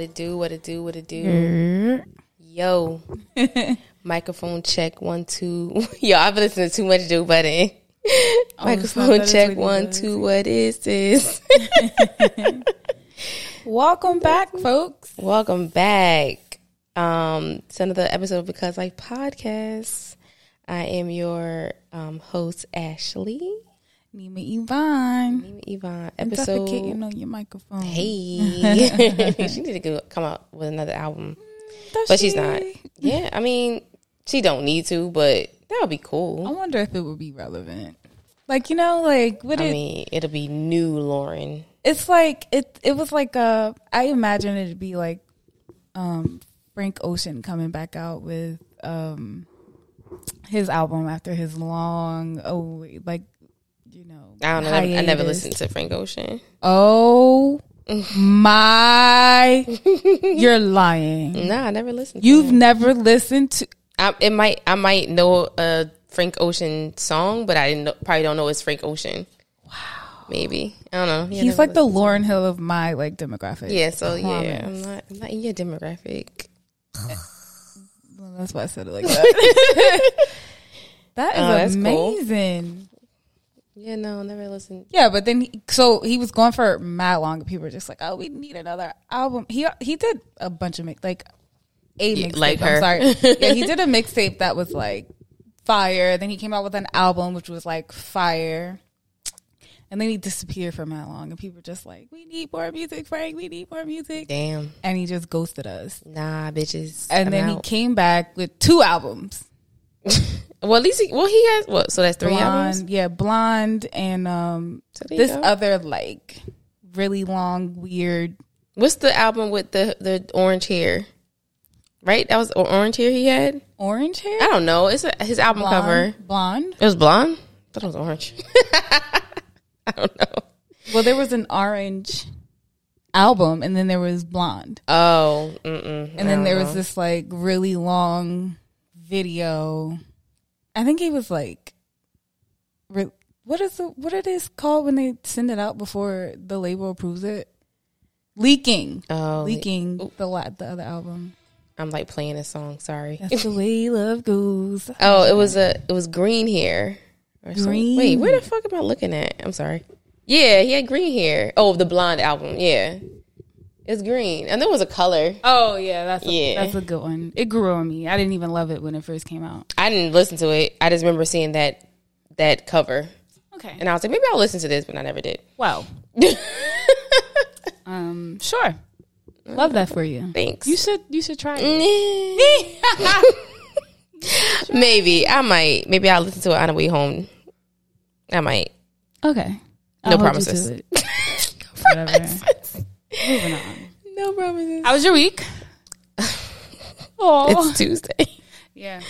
What it do? What it do? What it do? Yo, microphone check one two. Yo, I've been listening to too much Joe Budden. microphone check one does. two. What is this? Welcome back, folks. Welcome back. Um, it's another episode of Because Life podcast. I am your um, host Ashley. Neema Yvonne. Name Yvonne. Episode. defecating on your microphone. Hey, she need to go, come out with another album, Does but she's not. Yeah, I mean, she don't need to, but that would be cool. I wonder if it would be relevant. Like you know, like would I it? mean, it'll be new Lauryn. it's like it. It was like a. I imagine it'd be like um Frank Ocean coming back out with um his album after his long oh like you I don't know. I never listened to Frank Ocean. Oh my! You're lying. No, I never listened. You've him. never listened to. I, it might. I might know a Frank Ocean song, but I didn't know, probably don't know it's Frank Ocean. Wow. Maybe I don't know. Yeah, He's like the. Lauryn Hill of my like demographic. Yeah. So yeah, I'm not. I'm not in your demographic. Well, that's why I said it like that. that Oh, that's is cool. Amazing. Yeah. No, never listened. Yeah, but then he, so he was going for mad long. People were just like, "Oh, we need another album." He he did a bunch of mix like a Yeah, mixtape. like. I'm sorry. yeah, he did a mixtape that was like fire. Then he came out with an album which was like fire. And then he disappeared for mad long, and people were just like, "We need more music, Frank. We need more music." Damn. And he just ghosted us. Nah, bitches. And I'm then out. he came back with two albums. Well, at least he, well he has what? So that's three albums. Yeah, blonde, and um, So this go. other like really long, weird. What's the album with the the orange hair? Right, that was orange hair he had. Orange hair, I don't know. It's a, his album blonde, cover. blonde. It was blonde. I thought it was orange. I don't know. Well, there was an orange album, and then there was blonde, Oh, and then there was this like really long video. I think he was like, re- what is the what it is called when they send it out before the label approves it? Leaking, Oh, leaking oh. the la- the other album. I'm like playing a song. Sorry. That's the way love goes. Oh, it was a it was green hair. or something. Green? Wait, where the fuck am I looking at? I'm sorry. Yeah, he had green hair. Oh, the blonde album. Yeah, it's green, and there was a color. Oh yeah, that's a, Yeah. that's a good one. It grew on me. I didn't even love it when it first came out. I didn't listen to it. I just remember seeing that that cover, Okay. and I was like, maybe I'll listen to this, but I never did. Wow. um, sure. Love that for you. Thanks. You should you should try it. maybe I might. Maybe I'll listen to it on the way home. I might. okay. No I'll promises. Whatever. Moving on. No promises. How was your week? Oh, It's Tuesday. yeah.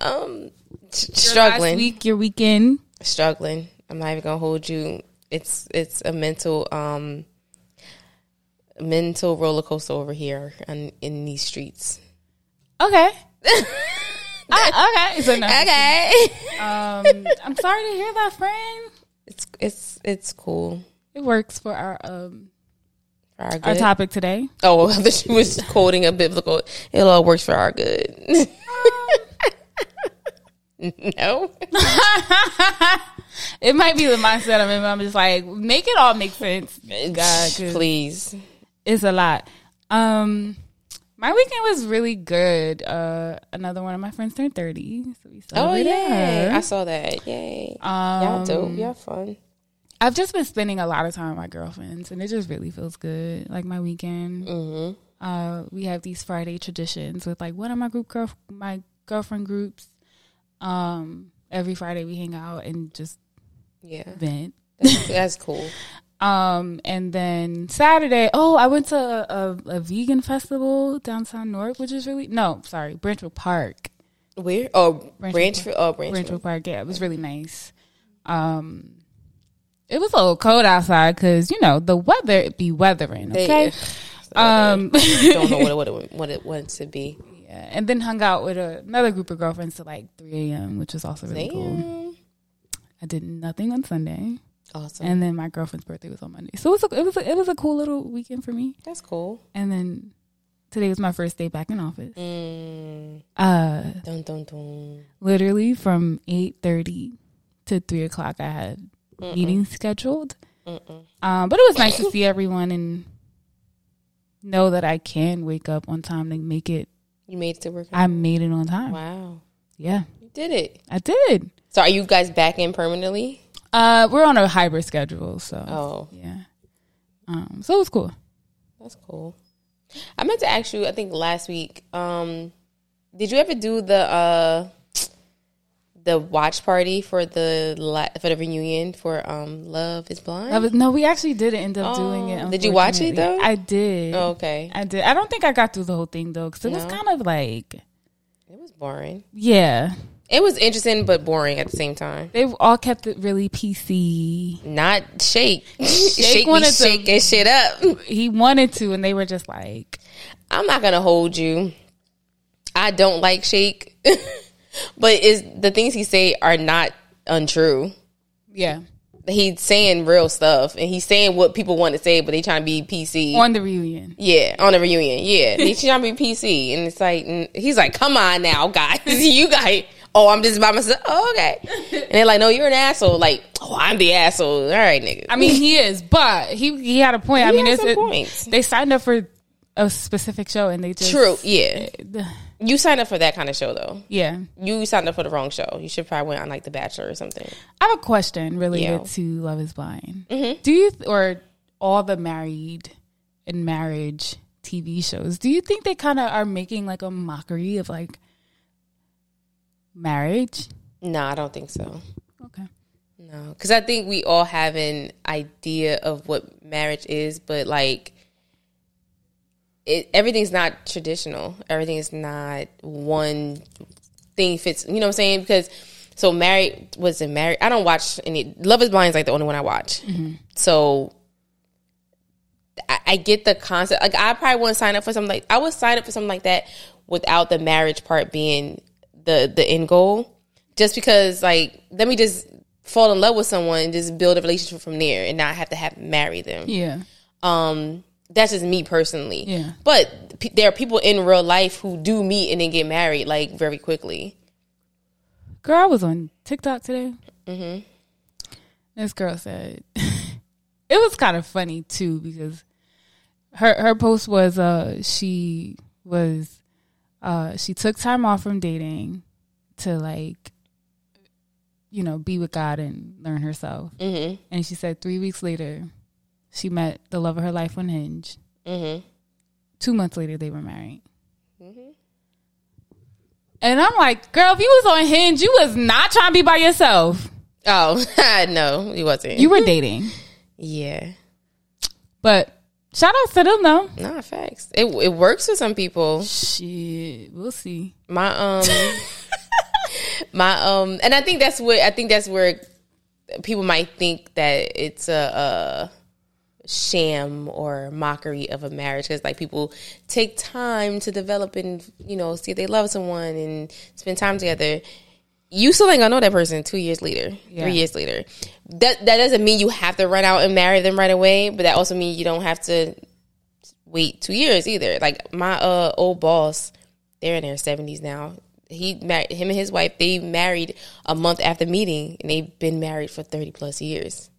Um, Your struggling. Last week, your weekend. struggling. I'm not even gonna hold you. It's it's a mental um mental roller coaster over here in, in these streets. Okay. Ah, okay. So no. Okay, Um, I'm sorry to hear that, friend. it's it's it's cool. It works for our um For our our topic today. oh, thought she was quoting a biblical. It all works for our good. no, It might be the mindset I'm in. but I'm just like, make it all make sense. God, please. it's a lot. Um, my weekend was really good. Uh, another one of my friends turned 30, so we Oh yeah. I saw that. Yay, Um, y'all dope. Y'all fun. I've just been spending a lot of time with my girlfriends, and it just really feels good. Like my weekend, Mm-hmm. uh, we have these Friday traditions with like one of my group girl, my girlfriend groups. Um, every Friday we hang out and just Yeah, vent. that's, that's cool. Um, and then Saturday, oh, I went to a, a, a vegan festival downtown Newark, which is really no, sorry, Branch Brook Park. Where? Oh, Branch Brook Branchville. Oh, Branch Brook. Branchville Park, yeah, it was really nice. Um, it was a little cold outside because you know the weather be weathering. Okay, um, don't know what it, what it, what it wants to be. yeah, and then hung out with another group of girlfriends till like three a.m., which was also really cool. I did nothing on Sunday. Awesome. and then my girlfriend's birthday was on Monday. So it was a, it was a, it was a cool little weekend for me. That's cool. And then today was my first day back in office. Mm, Uh, dun, dun, dun. literally from eight thirty to three o'clock, I had meetings scheduled. Mm-mm. Um, but it was nice to see everyone and know that I can wake up on time to make it. You made it to work. I made it on time. Wow. Yeah, You did it. I did. So are you guys back in permanently? Uh, we're on a hybrid schedule, so Oh, yeah. Um, so it was cool. that's cool. I meant to ask you, I think last week, um, did you ever do the uh the watch party for the la- for the reunion for um Love is Blind? Was, no, we actually did end up doing Oh. it. Did you watch it, though? I did. Oh, okay. I did. I don't think I got through the whole thing though, because it was kind of like, It was boring. yeah, It was interesting but boring at the same time. they all kept it really PC. Not shake. shake, wanted me to- shaking shit up. He wanted to, and they were just like, I'm not gonna hold you. I don't like Shake, but is the things he say are not untrue. yeah, He's saying real stuff, and he's saying what people want to say, but they trying to be PC. on the reunion. yeah, on the reunion. Yeah, they trying to be PC, and it's like mm, he's like, "Come on now, guys, you guys." Oh, I'm just by myself. Oh, okay. And they're like, "No, you're an asshole." Like, "Oh, I'm the asshole." All right, nigga. I mean, he is, but he he had a point. I mean, it's, it- points. they signed up for a specific show, and they just True. Yeah, the- you signed up for that kind of show though. yeah. You signed up for the wrong show. You should probably went on like The Bachelor or something. I have a question related Yeah. to Love Is Blind. Mm-hmm. Do you th- or all the married and marriage TV shows? Do you think they kind of are making like a mockery of like marriage? No, I don't think so. Okay. No, because I think we all have an idea of what marriage is, but like, it everything's not traditional. Everything is not one thing fits. You know what I'm saying? Because so married was it married? I don't watch any. Love Is Blind is like the only one I watch. So. I, I get the concept. Like I probably wouldn't sign up for something like I would sign up for something like that without the marriage part being the the end goal. Just because, like, let me just fall in love with someone and just build a relationship from there, and not have to have marry them. Yeah. Um, that's just me personally. Yeah. But p- there are people in real life who do meet and then get married like very quickly. Girl, I was on TikTok today. Mm-hmm. This girl said it was kind of funny too because her her post was uh she was uh she took time off from dating to like you know be with God and learn herself. Mm-hmm. And she said three weeks later she met the love of her life on Hinge. Mm-hmm. Two months later they were married. And I'm like, girl, if you was on Hinge, you was not trying to be by yourself. Oh no, he wasn't. You were dating. yeah. But shout out to them though. Nah, facts. It it works for some people. Shit, we'll see. My um, my um, and I think that's where I think that's where people might think that it's a, a sham or mockery of a marriage because like people take time to develop and you know see if they love someone and spend time together. You still ain't gonna know that person two years later, Yeah. three years later. That that doesn't mean you have to run out and marry them right away, but that also means you don't have to wait two years either. Like my uh old boss, they're in their seventies now. He married him and his wife. They married a month after meeting, and they've been married for thirty plus years.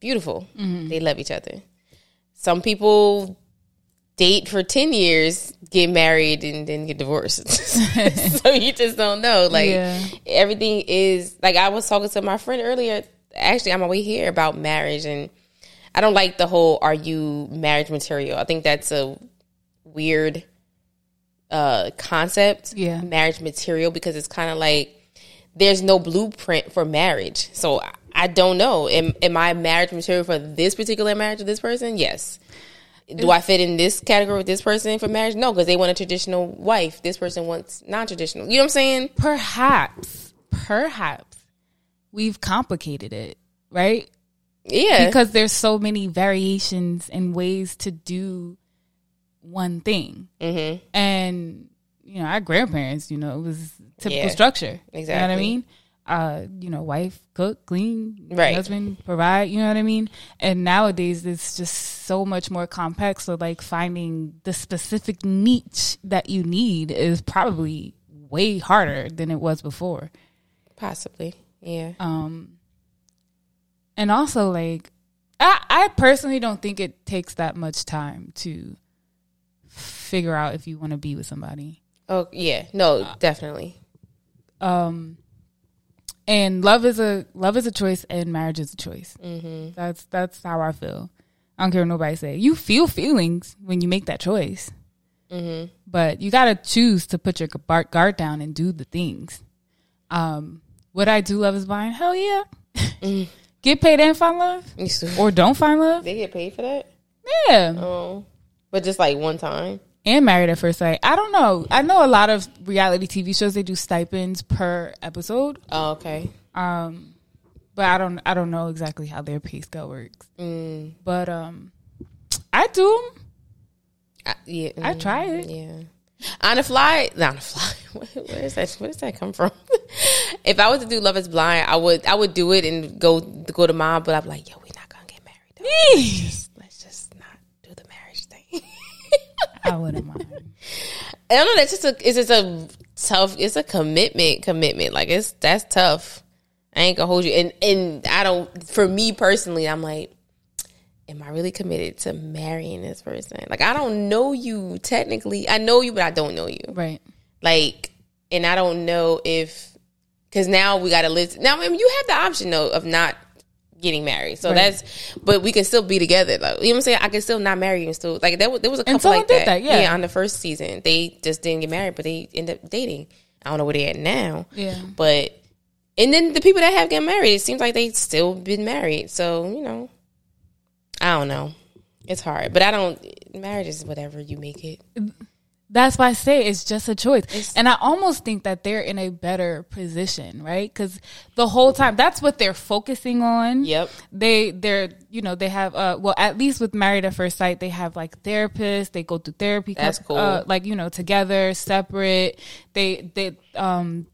Beautiful. They love each other. Some people date for ten years, get married, and then get divorced. so you just don't know. Like Yeah. everything is like I was talking to my friend earlier. Actually, on my way here about marriage, and I don't like the whole "Are you marriage material?" I think that's a weird uh concept. Yeah. marriage material because it's kind of like there's no blueprint for marriage. So I- don't know. Am, am I marriage material for this particular marriage with this person? Yes. Do I fit in this category with this person for marriage? No, because they want a traditional wife. This person wants non-traditional. You know what I'm saying? Perhaps, perhaps we've complicated it, right? Yeah. Because there's so many variations and ways to do one thing. Mm-hmm. And, you know, our grandparents, you know, it was typical Yeah. structure. You know what I mean? Uh, you know, wife cook, clean, Right. husband provide. You know what I mean? And nowadays, it's just so much more complex. So, like finding the specific niche that you need is probably way harder than it was before. Possibly. Yeah. Um, and also, like, I, I personally don't think it takes that much time to figure out if you want to be with somebody. oh yeah. No, definitely. Um, and love is a love is a choice, and marriage is a choice. Mm-hmm. That's that's how I feel. I don't care what nobody say. You feel feelings when you make that choice, Mm-hmm. but you got to choose to put your guard down and do the things. Um, would I do love is blind? Hell yeah. Get paid and find love, or don't find love. They get paid for that? Yeah, Oh. But just like one time. And married at first sight. I don't know. I know a lot of reality TV shows they do stipends per episode. Oh, okay. Um, but I don't I don't know exactly how their pay scale works. Mm. But um, I do. I, yeah. I mm, try it. Yeah. On the fly, not on the fly. Where, where is that? Where does that come from? if I was to do Love Is Blind, I would I would do it and go go to mom, but I'm like, yo, we're not gonna get married. Though. Just- let's just not do the marriage thing. I wouldn't mind. I don't know. That's just a. It's just a tough. It's a commitment. Commitment. Like it's that's tough. I ain't gonna hold you. And and I don't. For me personally, I'm like, am I really committed to marrying this person? Like I don't know you technically. I know you, but I don't know you. Right. Like, and I don't know if because now we got to live. Now I mean, you have the option though of not getting married. So Right. that's. But we can still be together. Like you know what I'm saying. I can still not marry you and still like there was there was a couple like that. that, yeah. on the first season they just didn't get married, but they ended up dating. I don't know where they at now. Yeah. But and then the people that have get married, it seems like they still been married. So you know, I don't know. It's hard, but I don't. Marriage is whatever you make it. That's why I say it's just a choice. and I almost think that they're in a better position, right? Because the whole time that's what they're focusing on. Yep. They they're you know they have uh well at least with Married at First Sight they have like therapists they go through therapy That's cool. uh, like you know together separate they they um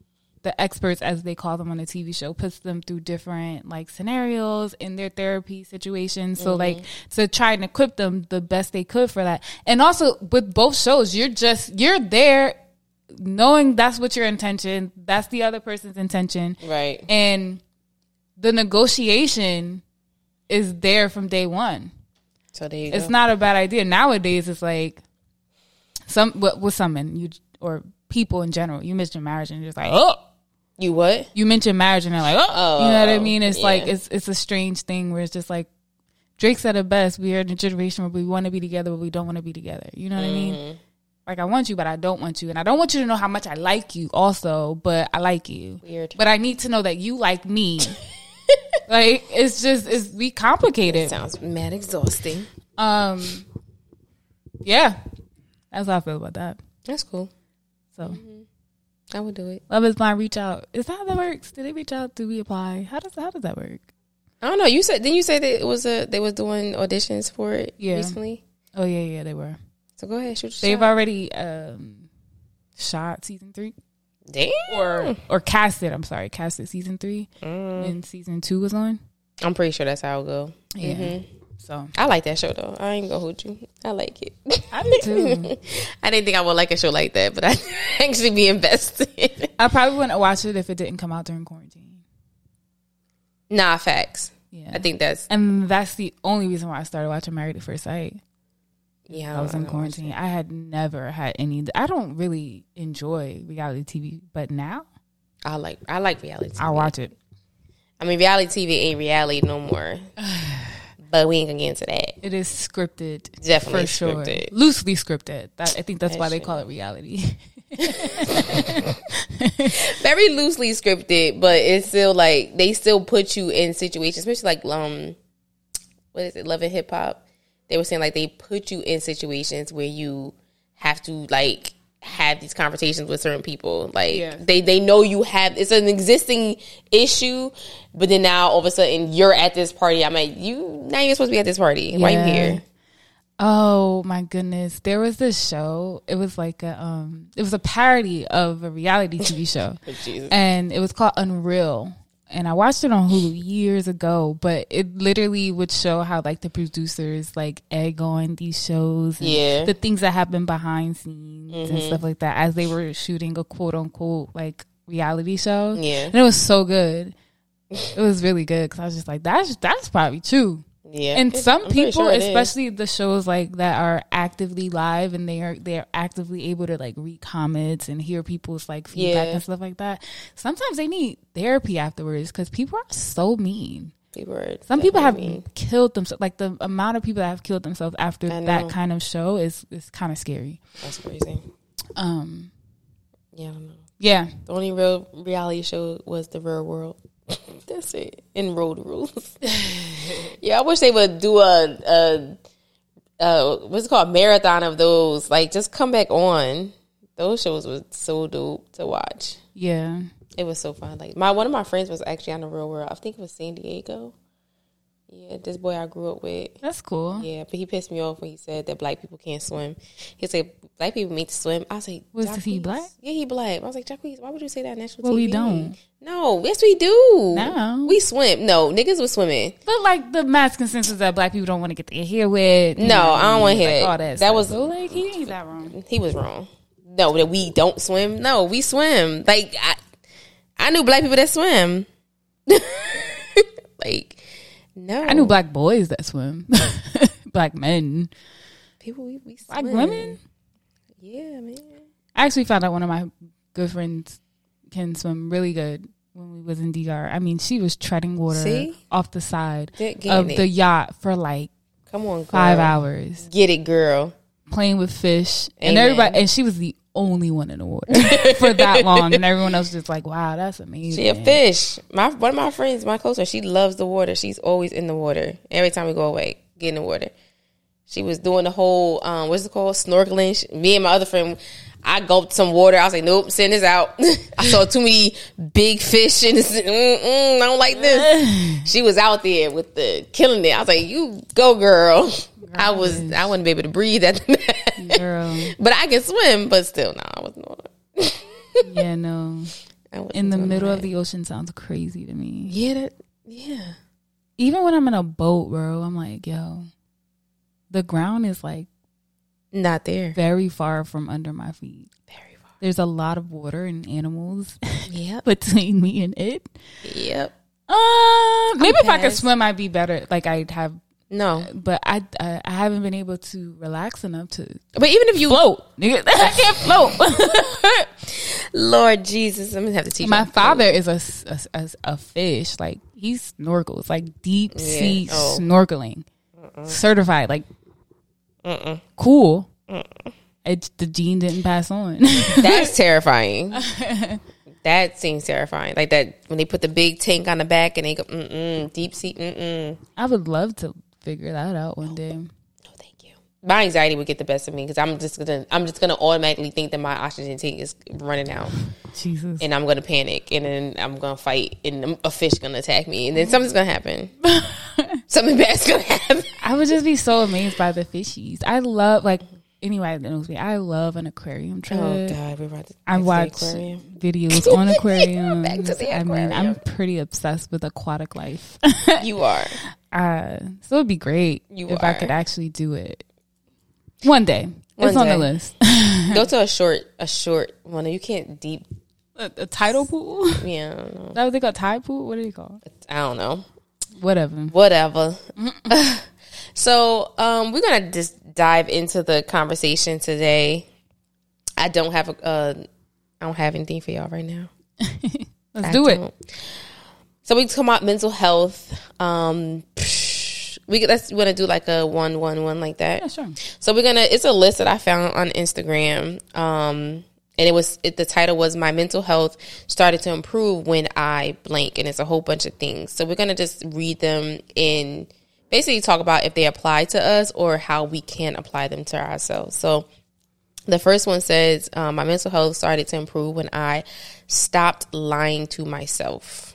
the experts as they call them on the TV show puts them through different like scenarios in their therapy situations so mm-hmm. like to try and equip them the best they could for that. And also with both shows you're just you're there knowing that's what your intention that's the other person's intention. Right. and the negotiation is there from day one. So there you it's go. not a bad idea. Nowadays it's like some with some men you or people in general you mention marriage and you're just like oh You what? you mentioned marriage and they're like, oh, you know what I Oh, mean? It's like it's it's a strange thing where it's just like Drake said it best. We are in a generation where we want to be together, but we don't want to be together. You know what I Mm-hmm. mean? Like I want you, but I don't want you, and I don't want you to know how much I like you, also, but I like you. Weird. But I need to know that you like me. like it's just it's we complicated. Sounds mad exhausting. Um, yeah, that's how I feel about that. That's cool. So, I would do it. love is blind. Reach out. Is that how that works? Did they reach out? Do we apply? How does how does that work? I don't know. You said didn't you say that it was a they was doing auditions for it Yeah. recently? Oh yeah, yeah, they were. So go ahead, shoot. They've shot. already um shot season three Damn. or or casted. I'm sorry, casted season three Mm. when season two was on. I'm pretty sure that's how it go. Yeah. Mhm. So I like that show though. I ain't gonna hold you. I like it. I do too. I didn't think I would like a show like that, but I actually be invested. I probably wouldn't watch it if it didn't come out during quarantine. nah, facts. Yeah, I think that's and that's the only reason why I started watching Married at First Sight. yeah. I was in quarantine. I had never had any. I don't really enjoy reality TV, but now I like I like reality. TV. I watch it. I mean, reality TV ain't reality no more. but we ain't gonna get into that. It is scripted, Definitely for sure, scripted. loosely scripted. That I think that's That why they call it reality. very loosely scripted, but it's still like they still put you in situations, especially like um, what is it, Love and Hip Hop? They were saying like they put you in situations where you have to like have these conversations with certain people. Like Yeah. they they know you have it's an existing issue, but then now all of a sudden you're at this party. I'm like, you now you're supposed to be at this party. Why you here? Oh my goodness. There was this show. It was like a um it was a parody of a reality TV show. And it was called Unreal. And I watched it on Hulu years ago, but it literally would show how like the producers like egg on these shows and Yeah. the things that happen behind scenes and Mm-hmm. stuff like that as they were shooting a quote unquote like reality show. Yeah. And it was so good. It was really good because I was just like, that's that's probably true. Yeah. And some people, sure especially the shows like that are actively live and they are they are actively able to like read comments and hear people's like feedback Yeah. and stuff like that. Sometimes they need therapy afterwards because people are so mean. people are Some people have mean. killed themselves. Like the amount of people that have killed themselves after that kind of show is is kind of scary. That's crazy. Um, Yeah, I don't know. yeah, The only real reality show was the Real World. That's it. In Road Rules. yeah, I wish they would do a, a, a what's it called marathon of those. Like, just come back on. Those shows was so dope to watch. yeah. It was so fun. Like my one of my friends was actually on the Real World. I think it was San Diego. Yeah, this boy I grew up with. That's cool. Yeah, but he pissed me off when he said that black people can't swim. He said black people need to swim. I was like, Was he black? Yeah, he black. I was like, Jacquese, why would you say that on national Well, TV? we don't. No, yes, we do. No. we swim. No, niggas was swimming. But like the mass consensus that black people don't want to get their hair wet. No, I don't wanna hear like, that. all that. That stuff. was- so like he ain't that wrong. He was wrong. No, that we don't swim. No, we swim. Like I, I knew black people that swim. like, no, I knew black boys that swim, black men, people. We, we black swim. women. Yeah, man. I actually found out one of my good friends can swim really good when we was in DR. I mean, she was treading water See? off the side Get- of it. the yacht for like Come on, girl. five hours, Get it, girl. playing with fish, and everybody. And she was the only one in the water for that long, and everyone else just like, "Wow, that's amazing." She a fish. My one of my friends, my close friend, she loves the water. She's always in the water. Every time we go away, get in the water. She was doing the whole um, what's it called snorkeling. She- Me and my other friend, I gulped some water. I was like, nope, send this out. I saw too many big fish and this, I don't like this. she was out there with the killing it. I was like, you go, girl. I was I wouldn't be able to breathe at that. Girl, but I can swim. But still, no, I wasn't it. yeah, no. In the middle that. of the ocean sounds crazy to me. yeah, that, yeah. Even when I'm in a boat, bro, I'm like, yo, the ground is like Not there. very far from under my feet. Very far. There's a lot of water and animals Yep. between me and it. Yep. Uh, maybe if I could swim, I'd be better. Like I'd have, No. but I, I I haven't been able to relax enough to But even if you float. Nigga, I can't float. Lord Jesus, I'm gonna have to teach you. My father is a a fish. Like he snorkels, like deep sea Oh. snorkeling, certified. Like cool. It, the gene didn't pass on. That's terrifying. that seems terrifying. Like that when they put the big tank on the back and they go mm-mm, deep sea. Mm-mm. I would love to figure that out one day. No, thank you. My anxiety would get the best of me because I'm just gonna I'm just gonna automatically think that my oxygen tank is running out Jesus. and I'm gonna panic and then I'm gonna fight and a fish gonna attack me and then something's gonna happen. Something bad's gonna happen. I would just be so amazed by the fishies. I love like anybody that knows me. I love an aquarium oh, trip. Oh God, we're about to. I back to the watch aquarium. videos on aquariums. Back to the aquarium. I mean, I'm pretty obsessed with aquatic life. You are. uh, so it'd be great You if I could actually do it one day. One it's on the list. Go to a short, a short one. You can't deep. a, a tidal pool. Yeah, I. That what they call tide pool. What do they call? it? I don't know. Whatever. Whatever. so, um, we're gonna just dive into the conversation today. I don't have a, uh, I don't have anything for y'all right now. Let's I do it. So we come about mental health. Um, we could- let's want to do like a one, one, one like that. Yeah, sure. So we're gonna. It's a list that I found on Instagram. Um, and it was it, the title was my mental health started to improve when I blank, and it's a whole bunch of things. So we're gonna just read them and basically talk about if they apply to us or how we can apply them to ourselves. So the first one says um, my mental health started to improve when I stopped lying to myself.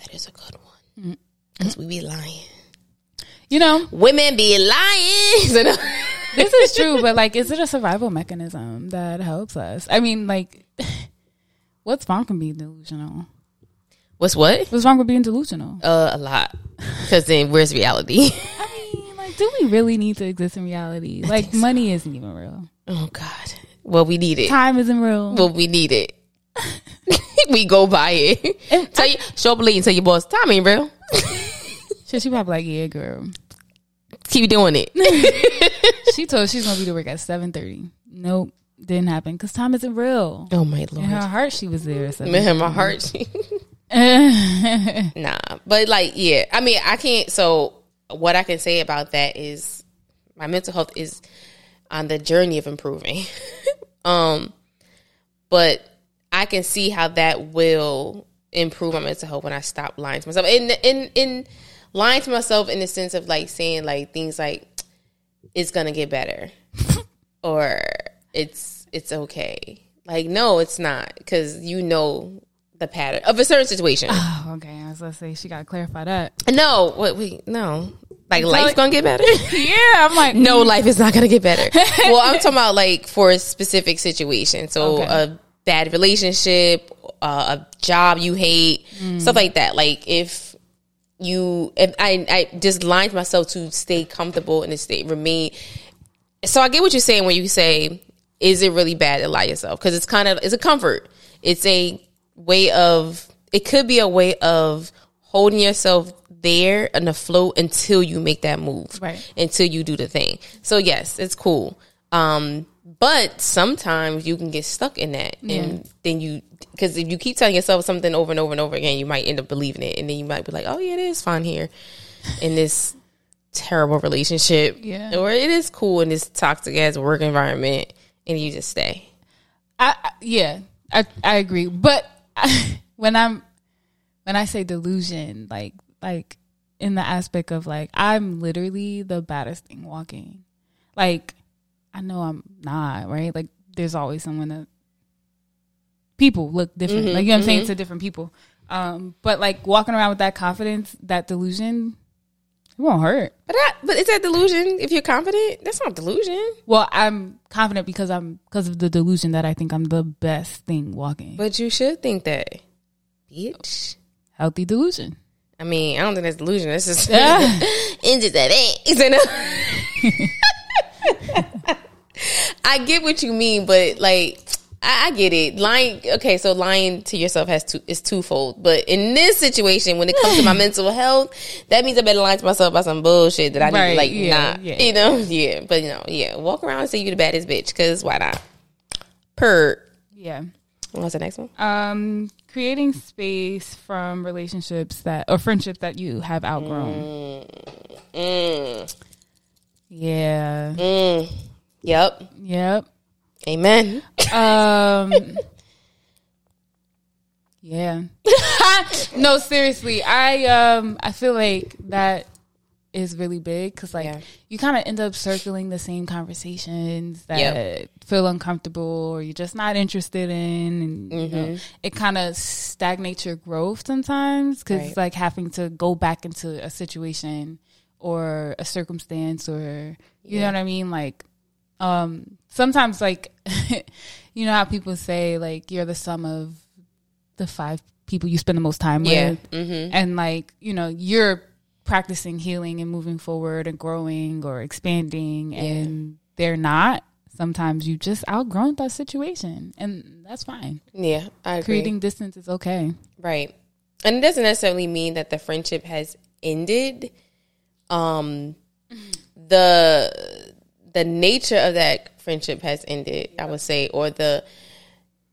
That is a good one because we be lying. You know, Women be lying. this is true, but like, is it a survival mechanism that helps us? I mean, like, what's wrong with being delusional? What's what? What's wrong with being delusional? Uh, a lot. Because then where's reality? I mean, like, do we really need to exist in reality? Like, money isn't even real. oh God. Well, we need it. Time isn't real. Well, we need it. we go buy it. tell you, show up late and tell your boss, time ain't real. So she probably like, yeah, girl. Keep doing it. She told she's gonna be to work at seven thirty. Nope, didn't happen because time isn't real. oh my lord! In her heart, she was there. at 7:30. Man, my heart. nah, but like, yeah. I mean, I can't. So, what I can say about that is, my mental health is on the journey of improving. um, but I can see how that will improve my mental health when I stop lying to myself. In in in lying to myself in the sense of like saying like things like it's gonna get better or it's it's okay. Like no, it's not because you know the pattern of a certain situation. Oh, okay. I was gonna say she gotta clarify that. no, what we no. Like life's gonna get better. yeah, I'm like, no, mm. life is not gonna get better. well, I'm talking about like for a specific situation. So Okay. a bad relationship, uh, a job you hate, stuff like that. Like if you, if I, I just lined myself to stay comfortable in the state, remain. So I get what you're saying when you say, "Is it really bad to lie yourself?" Because it's kind of it's a comfort. It's a way of. It could be a way of holding yourself there and afloat until you make that move Right. until you do the thing. So yes, it's cool. Um, but sometimes you can get stuck in that, and then you because if you keep telling yourself something over and over and over again, you might end up believing it, and then you might be like, "Oh yeah, it is fun here in this terrible relationship, Yeah. or it is cool in this toxic ass work environment," and you just stay. I, I yeah, I I agree. But when I'm when I say delusion, like like in the aspect of like I'm literally the baddest thing walking. Like I know I'm not right. Like there's always someone that people look different. like you know what I'm saying to different people. Um, but like walking around with that confidence, that delusion, it won't hurt. But that, but is that delusion? If you're confident, that's not delusion. Well, I'm confident because I'm because of the delusion that I think I'm the best thing walking. But you should think that, bitch. Healthy delusion. I mean, I don't think that's delusion. That's just Yeah. it's just that ain't. I get what you mean, but like I, I get it. Lying, okay, so lying to yourself has two is twofold. But in this situation, when it comes to my mental health, that means I better lie to myself about some bullshit that I need to like yeah, not, yeah. you know, yeah. But you know, yeah, walk around and say you the baddest bitch, because why not? Per. Yeah. What's the next one? Um, creating space from relationships that or friendships that you have outgrown. Mm, Yeah. mm. Yep. Yep. Amen. Um. yeah. no, seriously, I um I feel like that is really big because like Yeah. you kind of end up circling the same conversations that Yep. feel uncomfortable or you're just not interested in and you know, Mm-hmm. it kind of stagnates your growth sometimes because Right. like having to go back into a situation or a circumstance or you know what I mean like um sometimes like you know how people say like you're the sum of the five people you spend the most time Yeah. with Mm-hmm. and like you know you're practicing healing and moving forward and growing or expanding and they're not sometimes you just outgrown that situation and that's fine Yeah, I agree. creating distance is okay Right. And it doesn't necessarily mean that the friendship has ended. Um the the nature of that friendship has ended, I would say, or the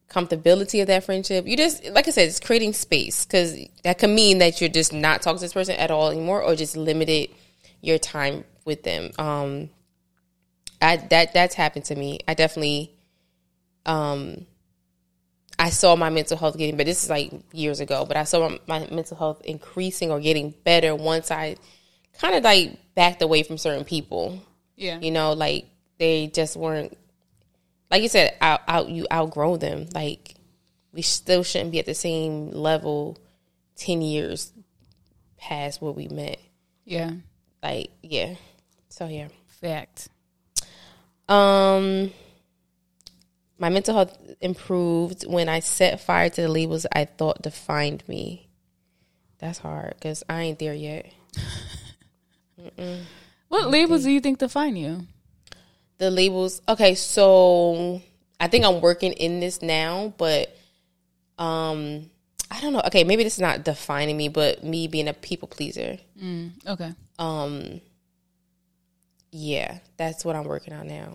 comfortability of that friendship. You just like I said, it's creating space cuz that can mean that you're just not talking to this person at all anymore or just limited your time with them. Um I that that's happened to me. I definitely um I saw my mental health getting but This is like years ago, but I saw my, my mental health increasing or getting better once I kind of like backed away from certain people. Yeah You know, like they just weren't, like you said, out, out you outgrow them. Like we still shouldn't be at the same level ten years past where we met. yeah Like, yeah. So yeah. Fact. Um, my mental health improved when I set fire to the labels I thought defined me. That's hard because I ain't there yet. What labels do you think define you? The labels. Okay, so I think I'm working in this now, but um, I don't know. Okay, maybe this is not defining me, but me being a people pleaser. Okay. Um, yeah, that's what I'm working on now.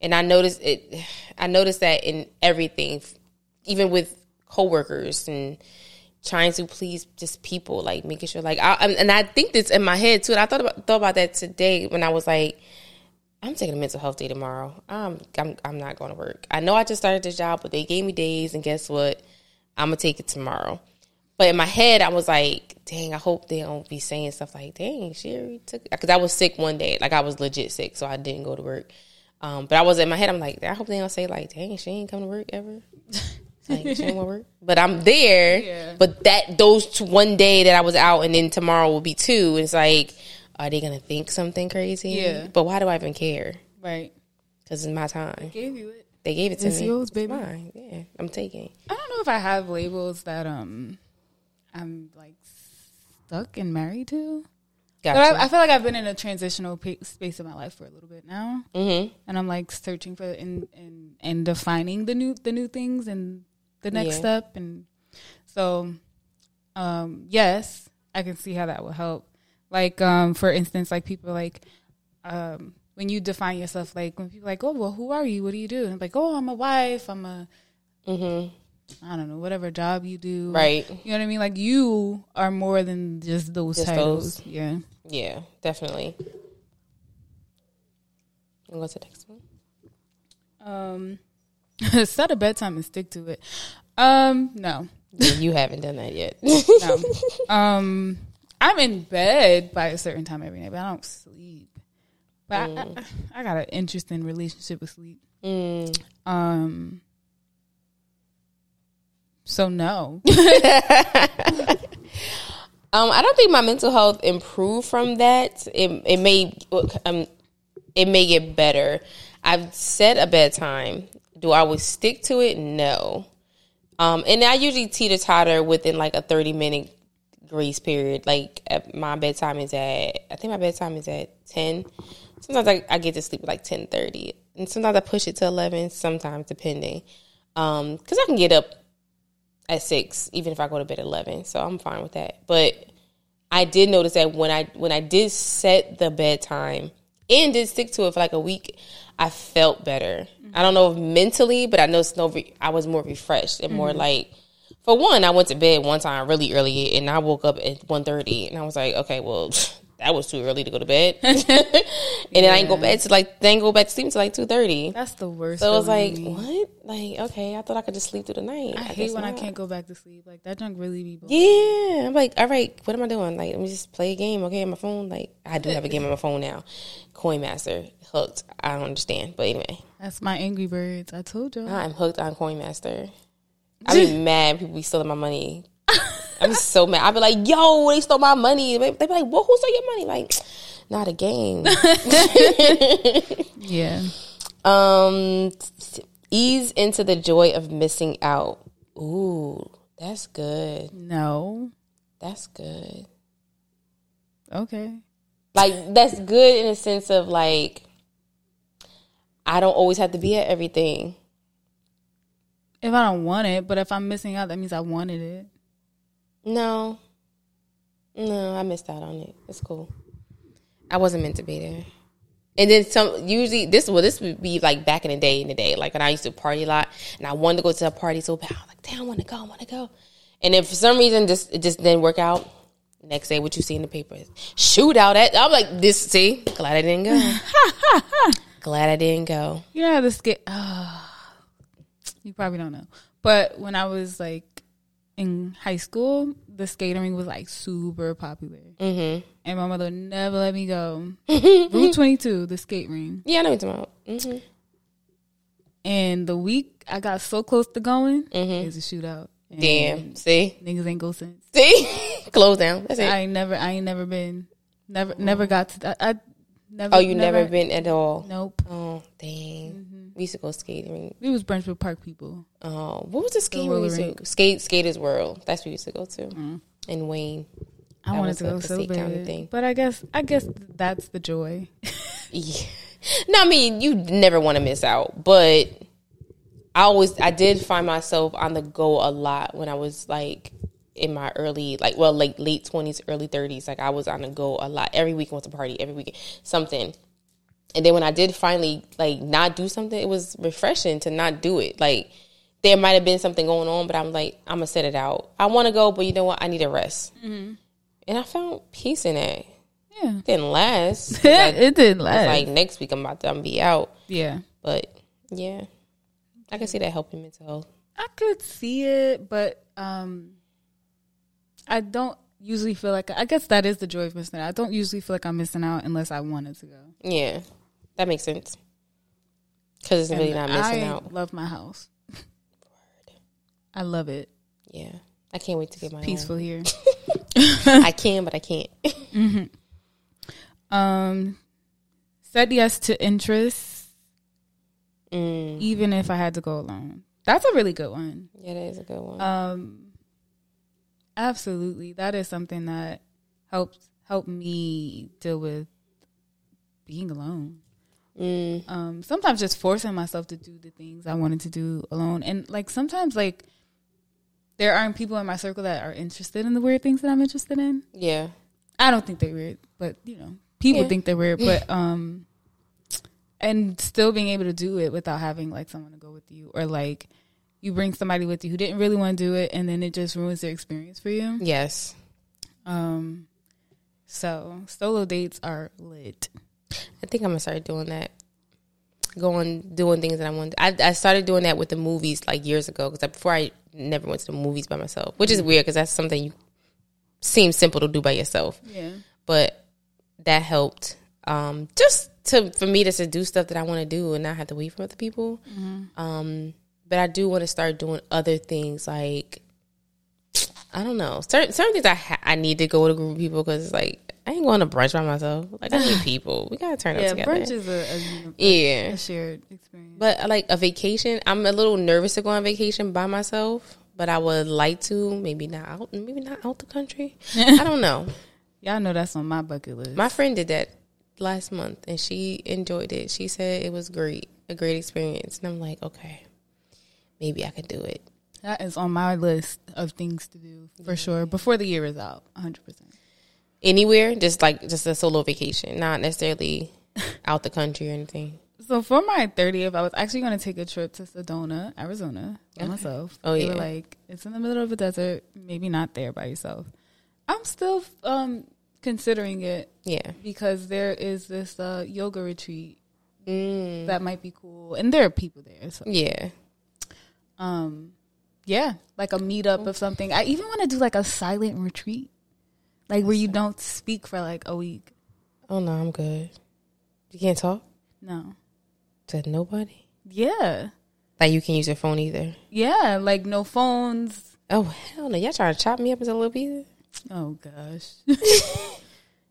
And I noticed it. I noticed that in everything, even with coworkers and trying to please just people, like making sure, like, I, and I think this in my head too. And I thought about thought about that today when I was like, I'm taking a mental health day tomorrow. I'm I'm I'm not going to work. I know I just started this job, but they gave me days, and guess what? I'm gonna take it tomorrow. But in my head, I was like, dang, I hope they don't be saying stuff like, dang, she took because I was sick one day, like I was legit sick, so I didn't go to work. Um, but I was in my head, I'm like, I hope they don't say like, dang, she ain't come to work ever. like she ain't want to work, but I'm there. Yeah. But that those two, one day that I was out, and then tomorrow will be two. It's like, are they gonna think something crazy? Yeah. But why do I even care? Right. Because it's my time. They Gave you it. They gave it to It's me. yours, It's baby. mine. Yeah, I'm taking. I don't know if I have labels that um I'm like stuck and married to. But I, I feel like I've been in a transitional pa- space of my life for a little bit now, mm-hmm. and I'm like searching for and and and defining the new the new things and the next Yeah. step, and so um yes, I can see how that will help. Like um for instance, like people like um when you define yourself, like when people like, oh well, who are you? What do you do? And I'm like, oh, I'm a wife. I'm a Mm-hmm. I don't know, whatever job you do. Right. You know what I mean? Like you are more than just those Just titles. those. Yeah. Yeah, definitely. And what's the next one? Um set a bedtime and stick to it. Um, no. You haven't done that yet. No. um I'm in bed by a certain time every night, but I don't sleep. But I, I, I got an interesting relationship with sleep. Mm. Um so no. Um, I don't think my mental health improved from that. It it may um, it may get better. I've set a bedtime. Do I always stick to it? No. Um, and I usually teeter totter within like a thirty minute grace period. Like my bedtime is at I think my bedtime is at ten. Sometimes I, I get to sleep like ten thirty, and sometimes I push it to eleven. Sometimes depending, um, because I can get up at six, even if I go to bed at eleven. So I'm fine with that. But I did notice that when I when I did set the bedtime and did stick to it for like a week, I felt better. I don't know if mentally, but I know no. Re- I was more refreshed and more mm-hmm. like. For one, I went to bed one time really early, and I woke up at 1.30, and I was like, okay, well, that was too early to go to bed. and then I didn't go bed to like then go back to sleep until like two thirty. That's the worst. So I was like, what? Like, okay, I thought I could just sleep through the night. I hate guess when I can't go back to sleep. Like that junk really be boring. Yeah, I'm like, all right, what am I doing? Like, let me just play a game, okay, on my phone. Like, I do have a game on my phone now. Coin Master, hooked. I don't understand, but anyway, That's my Angry Birds. I told you. I'm hooked on Coin Master. I be mad people be stealing my money. I'm so mad. I'd be like, yo, they stole my money. They'd be like, well, who stole your money? Like, not a game. Yeah. Um, ease into the joy of missing out. Ooh, that's good. No. That's good. Okay. Like that's good in a sense of like I don't always have to be at everything. If I don't want it, but if I'm missing out, that means I wanted it. No. No, I missed out on it. It's cool. I wasn't meant to be there. And then some usually this well this would be like back in the day in the day, like when I used to party a lot and I wanted to go to a party so bad. I was like, damn, I wanna go, I wanna go. And then for some reason just it just didn't work out. Next day what you see in the paper is shootout at I'm like this see, glad I didn't go. glad I didn't go. You know how the skate. Oh, you probably don't know, but when I was like in high school, the skating rink was like super popular, Mm-hmm. and my mother never let me go. Route Twenty Two, the skate ring, Yeah, I know what you're talking about. Mm-hmm. and the week I got so close to going, it was a shootout. And Damn. See? niggas ain't go since. See? Close down. That's it. I ain't never, I ain't never been. Never, never got to that. I never. Oh, you never, been at all? Nope. Oh, dang. We used to go skating. We was Branch Brook Park people. Oh, what was the skating we used to skate Skaters World? That's what we used to go to mm-hmm. And Wayne. I That wanted to go the so bad, thing. but I guess, I guess that's the joy. Yeah. No, I mean you never want to miss out, but I always I did find myself on the go a lot when I was like in my early like well like late twenties, early thirties. Like I was on the go a lot. Every weekend was a party, every weekend something. And then when I did finally like not do something, it was refreshing to not do it. Like there might have been something going on, but I'm like I'm gonna set it out. I want to go, but you know what? I need a rest. And I found peace in that. Yeah, it Didn't last. I- it didn't last. like next week I'm about to I'm be out. yeah, But yeah, I can see that helping mental health. I could see it, but um, I don't usually feel like. I guess that is the joy of missing out. I don't usually feel like I'm missing out unless I wanted to go. Yeah, that makes sense. Because it's really not And missing I out. Love my house. I love it. Yeah, I can't wait to get my Peaceful here. I can, but I can't. Um, said yes to interest, Mm, even if I had to go alone. That's a really good one. yeah, that is a good one. Um, absolutely, that is something that helped helped me deal with being alone. Mm, Um, sometimes just forcing myself to do the things I wanted to do alone, and like sometimes like there aren't people in my circle that are interested in the weird things that I'm interested in. yeah, I don't think they're weird, but you know, people Yeah. think they're weird. But um, and still being able to do it without having like someone to go with you, or like you bring somebody with you who didn't really want to do it, and then it just ruins their experience for you. yes. Um, so solo dates are lit. I think I'm gonna start doing that. Going doing things that I want. I I started doing that with the movies like years ago because before I never went to the movies by myself, which is weird because that's something you seems simple to do by yourself. Yeah, but that helped um, just to for me just to do stuff that I want to do and not have to wait for other people. Um, but I do want to start doing other things like I don't know certain certain things I ha- I need to go with a group of people because like I ain't going to brunch by myself. Like I need people. We gotta turn up yeah. together. Brunch is a, a, yeah, a shared experience. but uh, like a vacation, I'm a little nervous to go on vacation by myself. But I would like to, maybe not out, maybe not out the country. I don't know. Y'all know that's on my bucket list. My friend did that last month and she enjoyed it. She said it was great, a great experience. And I'm like, okay, maybe I could do it. that is on my list of things to do for sure before the year is out. 100. Anywhere, just like just a solo vacation, not necessarily out the country or anything. So for my 30th, I was actually going to take a trip to Sedona, Arizona by myself. Oh, They yeah. were like, it's in the middle of a desert, maybe not there by yourself. I'm still um, considering it Yeah. because there is this uh, yoga retreat Mm, that might be cool, and there are people there. So, yeah. um, yeah, like a meetup of something. I even want to do like a silent retreat, like where you don't speak for like a week. Oh no, I'm good. You can't talk No, to nobody. yeah, Like you can't use your phone either. yeah, like no phones. Oh hell no! Y'all trying to chop me up into little pieces? Oh gosh,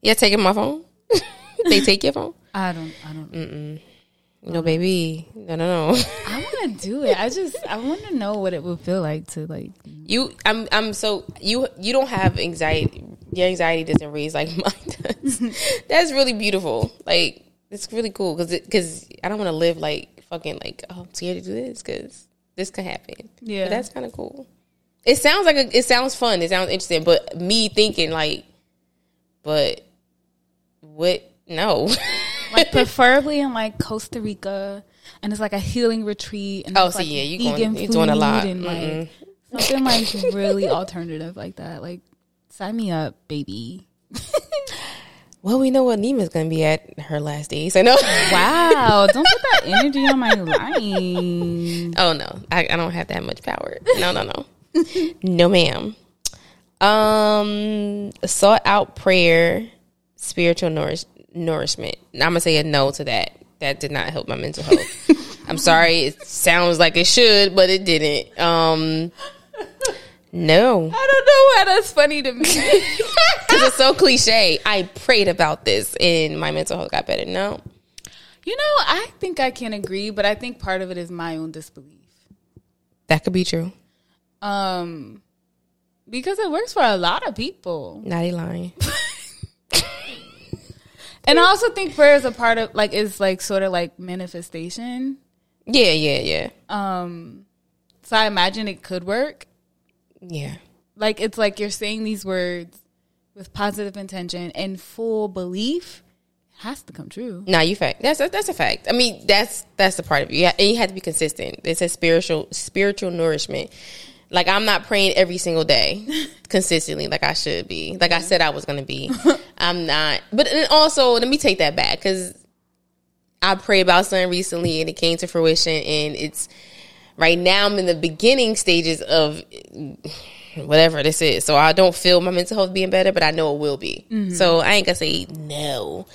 Yeah, taking my phone. they take your phone? I don't, I don't. Mm-mm. No, baby. No, no, no. I want to do it. I just I want to know what it would feel like to like. You, I'm, I'm so you. You don't have anxiety. Your anxiety doesn't raise like mine does. That's really beautiful. Like it's really cool because because I don't want to live like fucking like oh I'm scared to do this because this could happen. Yeah. but that's kind of cool. It sounds like a, it sounds fun. It sounds interesting, but me thinking like, but what? No. Like preferably in like Costa Rica, and it's like a healing retreat. And Oh, see, like yeah, you going- vegan you doing a lot. and Mm-mm. like something like really alternative like that. Like sign me up, baby. well, we know what Neema's gonna be at her last days. I know. Wow, don't put that energy on my line. Oh no, I, I don't have that much power. No, no, no, no, ma'am. Um, sought out prayer, spiritual nourish, nourishment. I'm gonna say a no to that. That did not help my mental health. I'm sorry. It sounds like it should, but it didn't. Um, No, I don't know why that's funny to me. because it's so cliche. I prayed about this and my mental health got better. No, you know, I think I can agree, but I think part of it is my own disbelief. that could be true. Um, because it works for a lot of people. Not a lying. And I also think prayer is a part of like is like sort of like manifestation. Yeah, yeah, yeah, Um, so I imagine it could work. yeah. Like it's like you're saying these words with positive intention and full belief it has to come true. No, you fact. That's a, that's a fact. I mean, that's that's the part of it. Yeah, and you have to be consistent. It's a spiritual spiritual nourishment. Like I'm not praying every single day consistently, like I should be. Like I said, I was going to be. I'm not. But then also, let me take that back because I prayed about something recently and it came to fruition, and it's right now. I'm in the beginning stages of whatever this is. So I don't feel my mental health being better, but I know it will be. So I ain't gonna say no,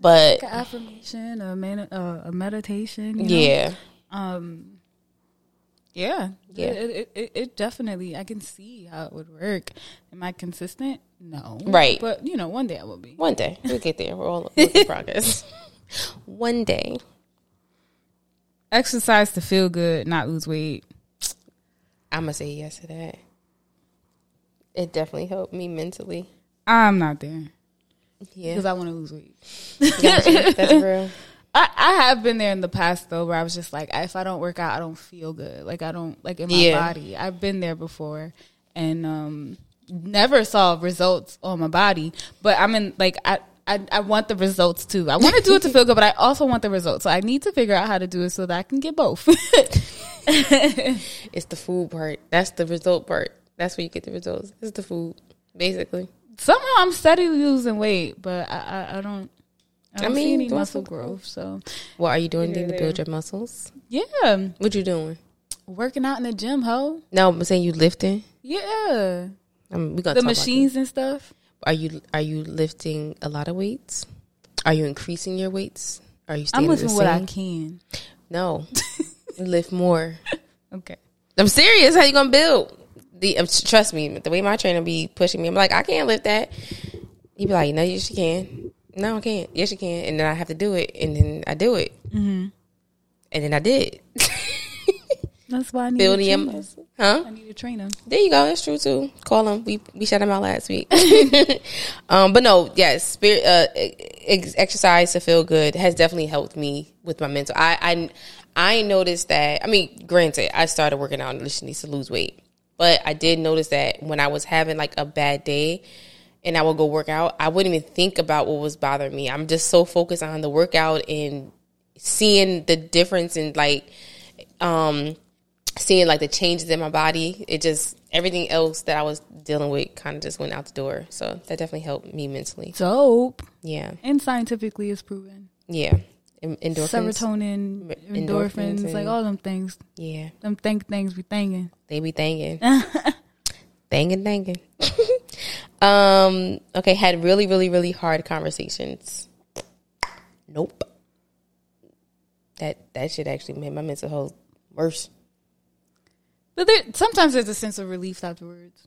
but Like an affirmation, a man, uh, a meditation. you know? yeah. Um. Yeah. Yeah. It, it, it, it definitely. I can see how it would work. Am I consistent? No. Right. But you know, one day I will be. One day we'll get there. We're all in progress. One day, Exercise to feel good, not lose weight. I'm gonna say yes to that. It definitely helped me mentally. I'm not there Yeah, because I want to lose weight. Gotcha. that's real. I, I have been there in the past though, where I was just like, if I don't work out, I don't feel good. Like I don't like in my Yeah. body. I've been there before, and um, never saw results on my body. But I'm in like I. I, I want the results too. I want to do it to feel good, but I also want the results. So I need to figure out how to do it so that I can get both. It's the food part. That's the result part. That's where you get the results. It's the food, basically. Somehow I'm steadily losing weight, but I I, I don't. I I mean, any muscle growth. So What are you doing Yeah, anything to build your muscles? yeah, What you doing? working out in the gym, ho. No, I'm saying you lifting. Yeah, I mean, we gonna the talk about machines and stuff. Are you are you lifting a lot of weights? Are you increasing your weights? Are you I'm staying the lifting what I can. No, lift more. Okay. I'm serious. How you gonna build? The um, trust me, the way my trainer be pushing me, I'm like, I can't lift that. He be like, No, you can. No, I can't. Yes you can. And then I have to do it, and then I do it, Mm-hmm. and then I did. That's why I need Building a trainer. huh? I need a trainer. There you go. That's true too. Call him. We we shut him out last week. um, but no, yes, spirit uh, ex- exercise to feel good has definitely helped me with my mental. I I I noticed that. I mean, granted, I started working out initially to lose weight, but I did notice that when I was having like a bad day. And I would go work out. I wouldn't even think about what was bothering me. I'm just so focused on the workout and seeing the difference in like um seeing like the changes in my body, it just everything else that I was dealing with kind of just went out the door. So that definitely helped me mentally. Dope. Yeah, And scientifically, it's proven. yeah. Endorphins. Serotonin, Endorphins endorphins, and- like all them things. Yeah, Them think things be thinking. they be thinking, thinking, thinking. um. Okay. Had really, really, really hard conversations. Nope. That that shit actually made my mental health worse. But there, sometimes there's a sense of relief afterwards.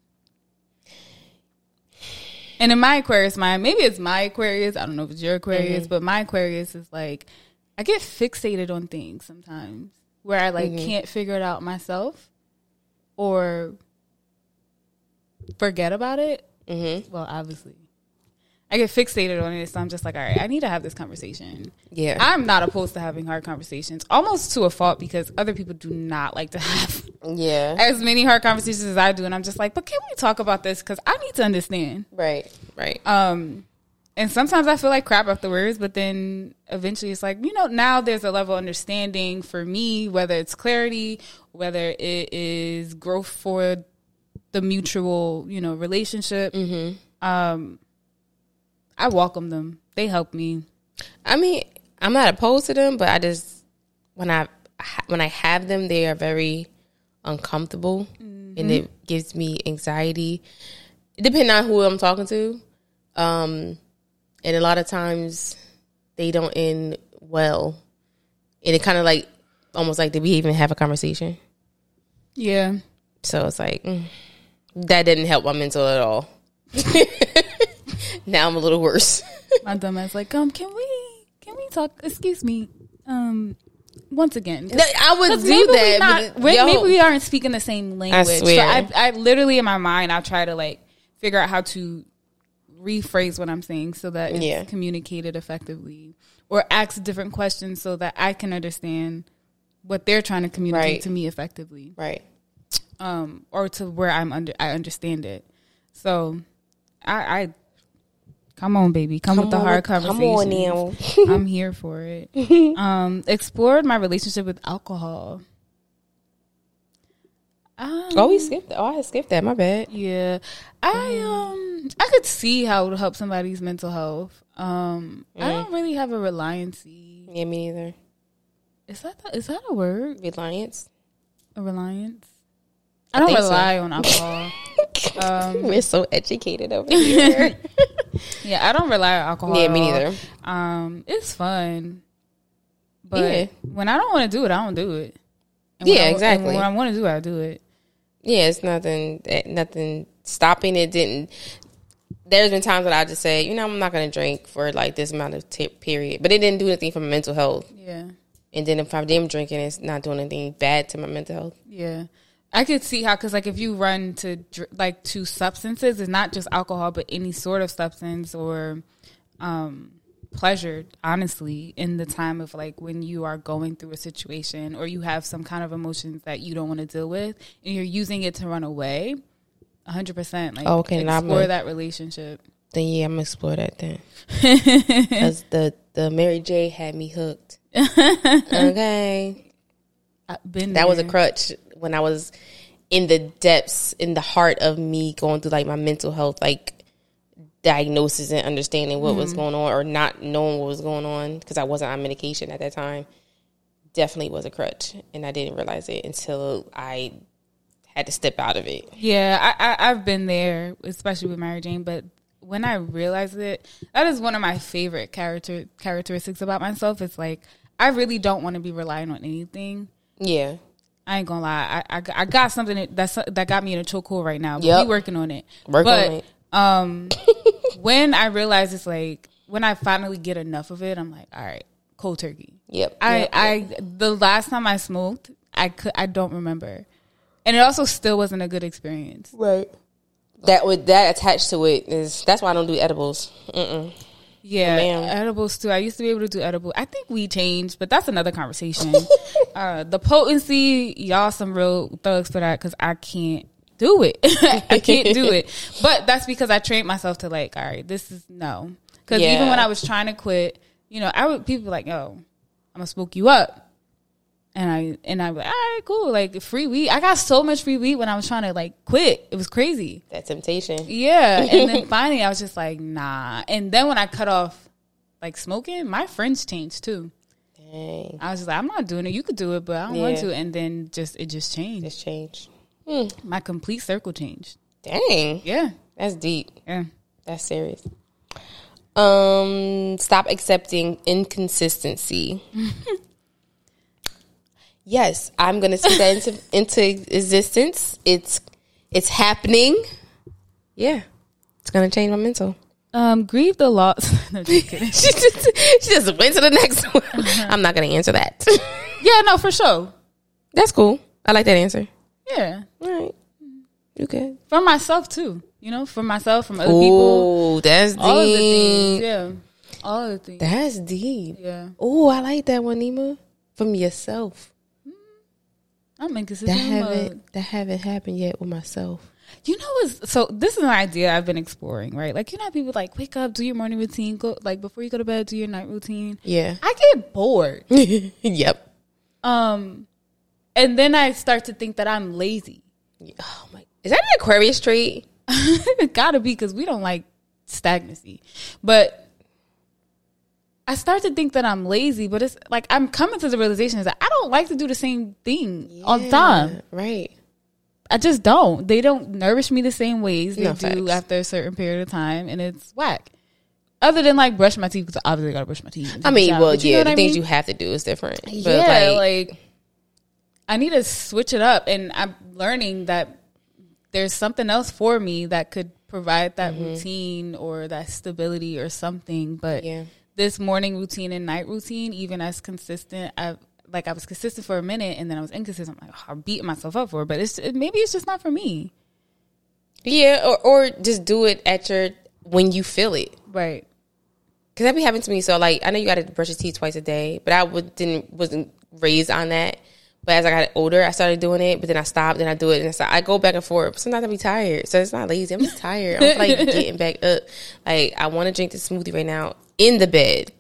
And in my Aquarius mind, maybe it's my Aquarius. I don't know if it's your Aquarius, but my Aquarius is like, I get fixated on things sometimes where I like can't figure it out myself or forget about it. Mm-hmm. Well, obviously. I get fixated on it, so I'm just like, all right, I need to have this conversation. Yeah. I'm not opposed to having hard conversations, almost to a fault because other people do not like to have yeah. as many hard conversations as I do, and I'm just like, but can we talk about this? Because I need to understand. Right. Right. Um, and sometimes I feel like crap afterwards, but then eventually it's like, you know, now there's a level of understanding for me, whether it's clarity, whether it is growth for the mutual, you know, relationship. Um, I welcome them. They help me. I mean, I'm not opposed to them, but I just when I when I have them, they are very uncomfortable, and it gives me anxiety. Depending on who I'm talking to, um, and a lot of times they don't end well, and it kind of like almost like did we even have a conversation? Yeah. So it's like, mm, That didn't help my mental at all. now I'm a little worse. My dumb ass like, um, can we can we talk? Excuse me, um, once again. I would do maybe that. we not, but maybe we aren't speaking the same language. I swear. So I, I literally in my mind, I try to like figure out how to rephrase what I'm saying so that it's Yeah. communicated effectively, or ask different questions so that I can understand what they're trying to communicate Right. to me effectively, right. Um, or to where I'm under I understand it. So, I, I come on, baby, come, with the hard conversation. Come on now. I'm here for it. um, explored my relationship with alcohol. Um, Oh, we skipped. That. Oh, I skipped that. My bad. yeah, I um, I could see how it would help somebody's mental health. Um, I don't really have a reliancy. Yeah, me neither. Is that the, is that a word? Reliance. A reliance? I don't think so. rely on alcohol. um, We're so educated over here. yeah, I don't rely on alcohol. yeah, me neither. Um, it's fun, but Yeah. when I don't want to do it, I don't do it. And Yeah, I- exactly. when I want to do it, I do it. Yeah, it's nothing. Nothing stopping it. Didn't. There's been times that I just say, you know, I'm not going to drink for like this amount of t- period, but it didn't do anything for my mental health. Yeah, And then if I am drinking, it's not doing anything bad to my mental health. yeah. I could see how, because like if you run to like to substances, it's not just alcohol, but any sort of substance or um, pleasure. Honestly, in the time of like when you are going through a situation or you have some kind of emotions that you don't want to deal with, and you're using it to run away. hundred percent, like Oh, okay, explore a- that relationship. Then yeah, I'm gonna explore that then. Because the the Mary J had me hooked. okay, I've been that was a crutch when I was in the depths, in the heart of me going through like my mental health, like diagnosis and understanding what was mm-hmm. going on or not knowing what was going on because I wasn't on medication at that time. Definitely was a crutch, and I didn't realize it until I had to step out of it. Yeah, I, I I've been there, especially with Mary Jane. But when I realized it, that is one of my favorite character characteristics about myself. It's like I really don't want to be relying on anything. Yeah, I ain't gonna lie. I I, I got something that that's, that got me in a chokehold right now. But Yep. we working on it. Work but, on it. Um, when I realize it's like when I finally get enough of it, I'm like, all right, cold turkey. yep. I, yep. I the last time I smoked, I could I don't remember, and it also still wasn't a good experience. Right. That would that attached to it is that's why I don't do edibles. Mm-mm. Yeah, edibles too. I used to be able to do edible. I think we changed, but that's another conversation. uh, the potency, y'all some real thugs for that because I can't do it. I can't do it. But that's because I trained myself to like, all right, this is no. Because even when I was trying to quit, you know, I would people like, yo, I'm gonna smoke you up. And I and I was like, all right, cool. Like free weed. I got so much free weed when I was trying to like quit. It was crazy. That temptation. Yeah. And then finally I was just like, nah. And then when I cut off like smoking, my friends changed too. Dang. I was just like, I'm not doing it. You could do it, but I don't want to. And then just it just changed. This change. My complete circle changed. Dang. Yeah. That's deep. Yeah. That's serious. Um stop accepting inconsistency. yes, I'm gonna speak that into into existence. It's it's happening. Yeah. It's gonna change my mental. Um, grieve the loss. no, just kidding. she just she just went to the next one. I'm not gonna answer that. yeah, no, for sure. That's cool. I like that answer. Yeah. All right. You good. For myself too. You know, for myself, from other people. Oh, that's All of the things. deep. Yeah. All of the things. That's deep. yeah. Oh, I like that one, Neema. From yourself. I'm That inconsistent. A- haven't that haven't happened yet with myself. You know, what's so this is an idea I've been exploring, right? Like, you know, how people like wake up, do your morning routine, go like before you go to bed, do your night routine. Yeah. I get bored, yep. um, and then I start to think that I'm lazy. Oh my. Is that an Aquarius trait? it gotta be because we don't like stagnancy, but I start to think that I'm lazy. But it's like I'm coming to the realization that I don't like to do the same thing all the time. Right. I just don't. They don't nourish me the same ways they No, do facts. after a certain period of time, and it's whack. Other than like brush my teeth, because obviously I gotta brush my teeth. I mean, well, yeah, know the I things you have to do is different. But yeah, like, like I need to switch it up, and I'm learning that there's something else for me that could provide that mm-hmm. routine or that stability or something. But Yeah. This morning routine and night routine, even as consistent, I like I was consistent for a minute and then I was inconsistent. I'm like, I'm beating myself up for it, but it's it, maybe it's just not for me. Yeah, or or just do it at your when you feel it. Right. Cause that be happening to me. So like, I know you got to brush your teeth twice a day, but I would, didn't wasn't raised on that. But as I got older, I started doing it. But then I stopped, and I do it, and I, I go back and forth. Sometimes I be tired, so it's not lazy. I'm just tired. I'm like getting back up. Like I want to drink the smoothie right now in the bed.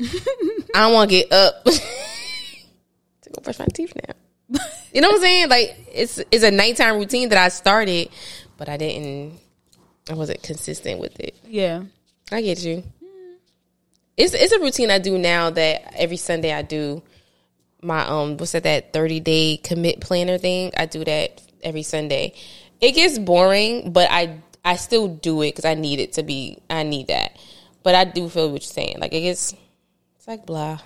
I don't want to get up to go brush my teeth now. You know what I'm saying? Like it's it's a nighttime routine that I started, but I didn't. I wasn't consistent with it. Yeah. I get you. It's it's a routine I do now that every Sunday I do my um what's that that thirty day commit planner thing. I do that every Sunday. It gets boring, but I I still do it because I need it to be. I need that, but I do feel what you're saying. Like it gets it's like blah.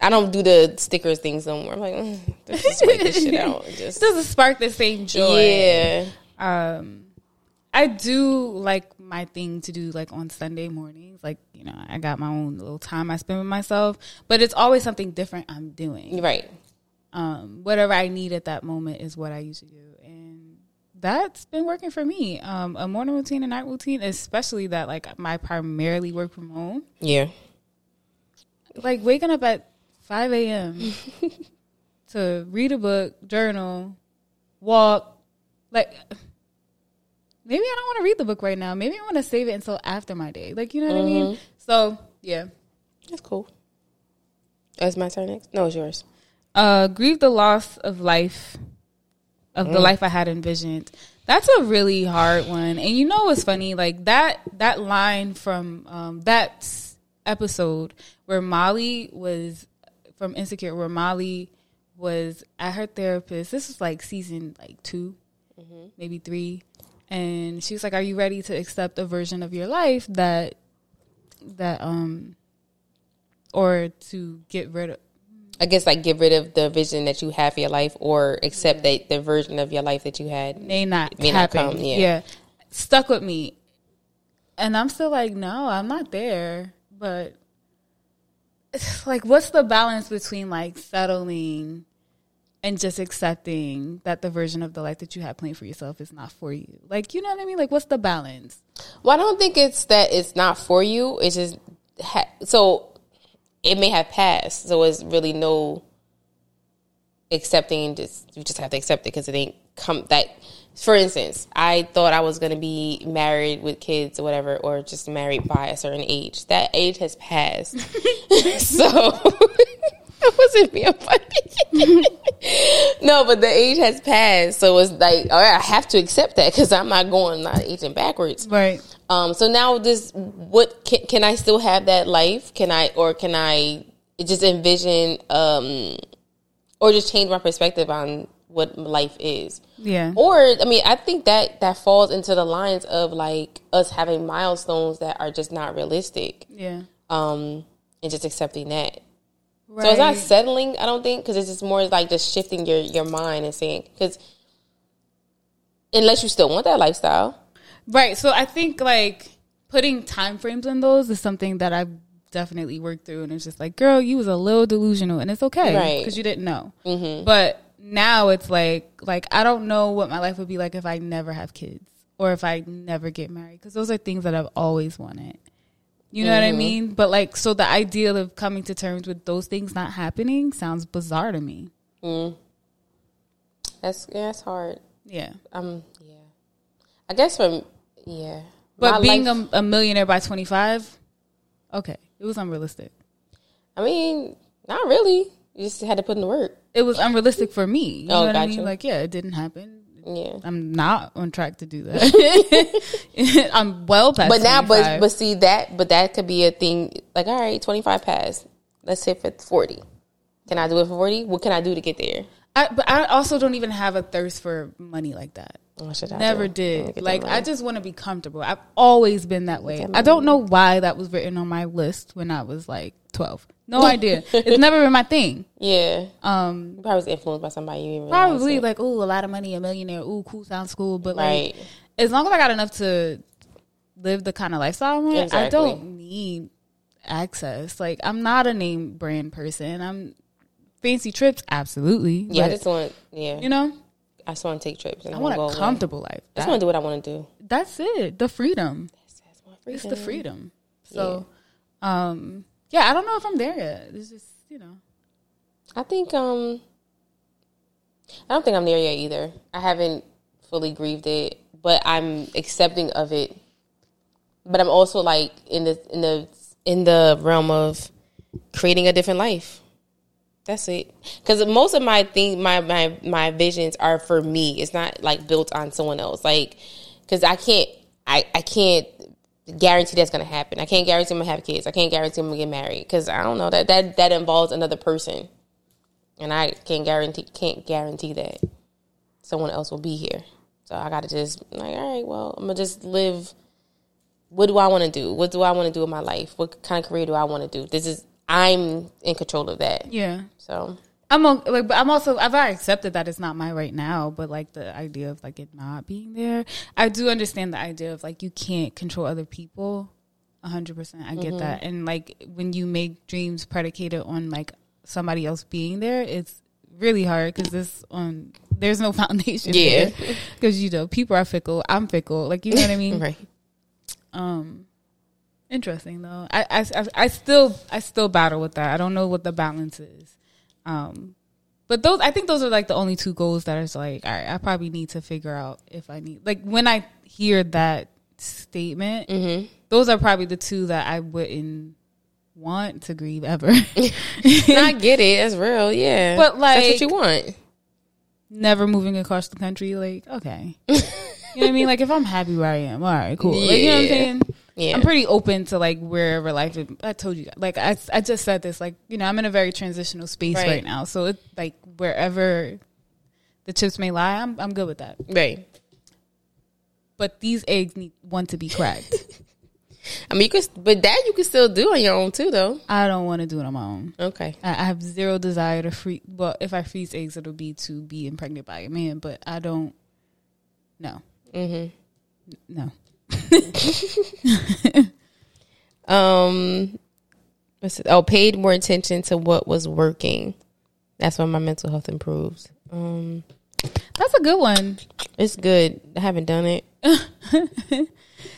I don't do the stickers things no more. I'm like, mm, just write this shit out. Just doesn't spark the same joy. yeah, um I do like my thing to do like on Sunday mornings. Like, you know, I got my own little time I spend with myself, but it's always something different I'm doing. right. Um, whatever I need at that moment is what I usually do. That's been working for me. Um, a morning routine and night routine, especially that like my primarily work from home. Yeah, Like waking up at 5 a.m. to read a book, journal, walk. Like, maybe I don't want to read the book right now. Maybe I want to save it until after my day. Like, you know what I mean? So, yeah. that's cool. That's my turn next. No, it's yours. Uh, grieve the loss of life, of the life I had envisioned. That's a really hard one. And you know what's funny? Like that that line from um, that episode where Molly was from Insecure, where Molly was at her therapist. This was like season like 2 maybe three, and she was like, "Are you ready to accept a version of your life that that um or to get rid of?" I guess like get rid of the vision that you have for your life, or accept that the version of your life that you had. may not May not come, yeah. Stuck with me. And I'm still like, no, I'm not there. But like what's the balance between like settling and just accepting that the version of the life that you have planned for yourself is not for you? Like, you know what I mean? Like what's the balance? Well, I don't think it's that it's not for you. It's just ha- so it may have passed, so it's really no accepting. Just you just have to accept it because it ain't come that. For instance, I thought I was going to be married with kids or whatever, or just married by a certain age. That age has passed, so it wasn't being funny. no, but the age has passed, so it's like all right, I have to accept that because I'm not going not aging backwards. Right. Um, so now this, what can, can I still have that life? Can I, or can I just envision, um, or just change my perspective on what life is? Yeah. Or, I mean, I think that that falls into the lines of like us having milestones that are just not realistic. Yeah. Um, and just accepting that. Right. So it's not settling, I don't think, because it's just more like just shifting your, your mind and saying, because unless you still want that lifestyle. Right. So I think like putting time frames on those is something that I've definitely worked through, and it's just like, girl, you was a little delusional, and it's okay Right. because you didn't know. Mm-hmm. But now it's like, like I don't know what my life would be like if I never have kids or if I never get married, because those are things that I've always wanted. You know what I mean? But like, so the idea of coming to terms with those things not happening sounds bizarre to me. That's, yeah, that's hard. Yeah. Um, yeah. I guess from yeah. But My being life- a, a millionaire by 25, okay, it was unrealistic. I mean, not really. You just had to put in the work. it was unrealistic for me. You Oh, know what I mean? Like, yeah, it didn't happen. Yeah. I'm not on track to do that. I'm well past. But now, but 25. but see that, but that could be a thing. Like, all right, twenty five pass. Let's hit for forty. Can I do it for forty? What can I do to get there? I, but I also don't even have a thirst for money like that. I Never do? Did. get Like, I just want to be comfortable. I've always been that way. I don't know why that was written on my list when I was like 12. No idea. It's never been my thing. Yeah, Um, you probably was influenced by somebody. You probably like, ooh, a lot of money, a millionaire. Ooh, cool, sounds cool. But right. like, as long as I got enough to live the kind of lifestyle I want, I don't need access. Like, I'm not a name brand person. I'm fancy trips, absolutely. Yeah, I just want. Yeah, you know, I just want to take trips. And I want a away. comfortable life. I just want to do what I want to do. that's it. The freedom. That's my It's the freedom. freedom. So, um, yeah, I don't know if I'm there yet. It's just, you know. I think um I don't think I'm there yet either. I haven't fully grieved it, but I'm accepting of it. But I'm also like in the in the in the realm of creating a different life. That's it. Because most of my thing, my my my visions are for me. It's not like built on someone else. Like, because I can't, I I can't guarantee that's gonna happen. I can't guarantee I'm gonna have kids. I can't guarantee I'm gonna get married. Because I don't know that that that involves another person, and I can't guarantee can't guarantee that someone else will be here. So I gotta just like, all right, well, I'm gonna just live. What do I want to do? What do I want to do in my life? What kind of career do I want to do? This is I'm in control of that. Yeah. So I'm like, but I'm also I've already accepted that it's not my right now, but like the idea of like it not being there, I do understand the idea of like you can't control other people. A hundred percent, I get that, and like when you make dreams predicated on like somebody else being there, it's really hard because this on there's no foundation. Yeah. because you know people are fickle. I'm fickle. Like you know what I mean. right. Um, interesting though. I, I, I still, I still battle with that. I don't know what the balance is. Um, but those, I think those are like the only two goals that is like, all right, I probably need to figure out if I need, like when I hear that statement, Mm-hmm. those are probably the two that I wouldn't want to grieve ever. I get it. That's real. Yeah. But, like, that's what you want. Never moving across the country, like, okay. You know what I mean? Like if I'm happy where I am, all right, cool. Like, you know what I'm saying? Yeah. I'm pretty open to like wherever life. Is. I told you, like I, I just said this, like you know, I'm in a very transitional space right, Right. now. So it's like wherever the chips may lie, I'm I'm good with that. right. But these eggs need want to be cracked. I mean, you could, but that you can still do on your own too, though. I don't want to do it on my own. Okay. I, I have zero desire to free. Well, if I freeze eggs, it'll be to be impregnated by a man. But I don't. No. Mm-hmm. No. Um? Oh, paid more attention to what was working. That's when my mental health improves. Um, That's a good one. it's good. I haven't done it.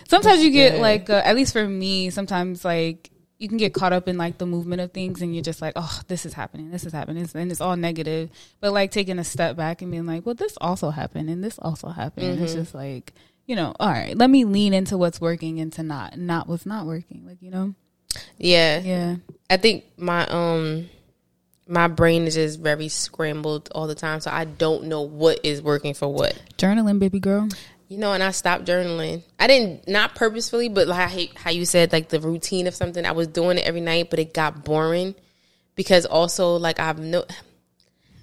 Sometimes you get good. like, uh, at least for me, sometimes like you can get caught up in like the movement of things, and you're just like, oh, this is happening, this is happening, and it's all negative. But like taking a step back and being like, well, this also happened, and this also happened. It's just like, you know, all right, let me lean into what's working into not not what's not working. Like you know, Yeah. yeah, I think my um my brain is just very scrambled all the time, so I don't know what is working for what. journaling, baby girl. You know, and I stopped journaling. I didn't not purposefully, but like how- how you said, like the routine of something. I was doing it every night, but it got boring because also like I've no.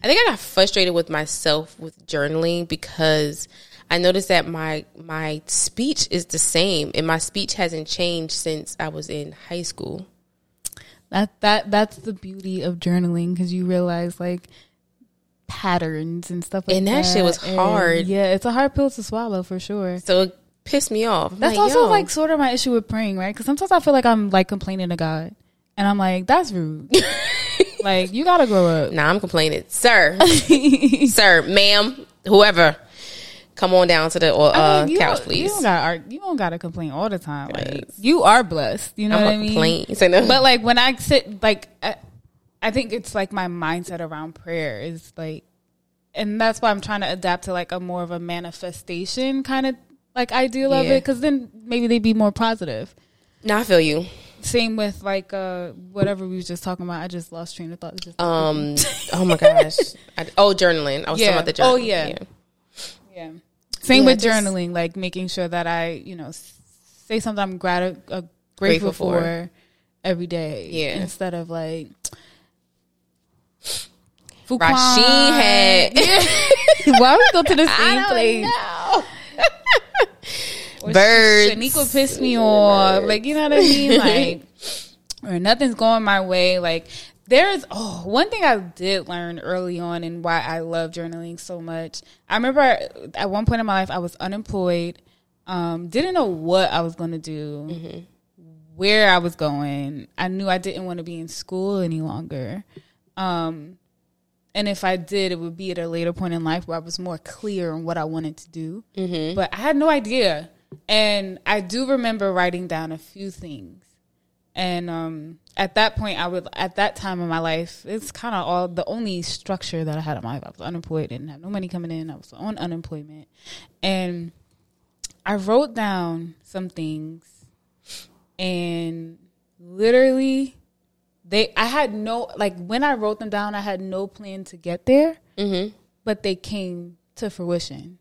I think I got frustrated with myself with journaling because I noticed that my my speech is the same, and my speech hasn't changed since I was in high school. That that that's the beauty of journaling because you realize like patterns and stuff like that. And that shit was And, hard. yeah, it's a hard pill to swallow for sure. So it pissed me off. I'm That's like, also yo. like sort of my issue with praying, right? Because sometimes I feel like I'm like complaining to God, and I'm like, that's rude. like you gotta grow up. Nah, I'm complaining, sir, sir, ma'am, whoever. Come on down to the uh, I mean, you couch, please. You don't gotta you don't gotta complain all the time. Like you are blessed. You know I'm what I mean? complain. So no. But like when I sit, like I, I think it's like my mindset around prayer is like, and that's why I'm trying to adapt to like a more of a manifestation kind of like ideal of Yeah. it, because then maybe they'd be more positive. no, I feel you. Same with like uh whatever we was just talking about. I just lost train of thought. Um. oh my gosh. I, oh, journaling. I was Yeah. talking about the journaling. Oh, yeah. Yeah. Same Yeah, with just- journaling, like making sure that I, you know, say something I'm grat- uh, grateful, Grateful for. every day. Yeah. Instead of like. Rasheen had. Why we go to the I same don't place? know. Birds. Shaniqua pissed me off. Like, you know what I mean? Like, or nothing's going my way, like there's oh one thing I did learn early on and why I love journaling so much. I remember at one point in my life I was unemployed, um, didn't know what I was going to do, Mm-hmm. where I was going. I knew I didn't want to be in school any longer. Um, and if I did, it would be at a later point in life where I was more clear on what I wanted to do. Mm-hmm. But I had no idea. And I do remember writing down a few things. And um, at that point, I would, at that time in my life, it's kind of all the only structure that I had in my life. I was unemployed, didn't have no money coming in. I was on unemployment. And I wrote down some things and literally they I had no like when I wrote them down I had no plan to get there Mm-hmm. but they came to fruition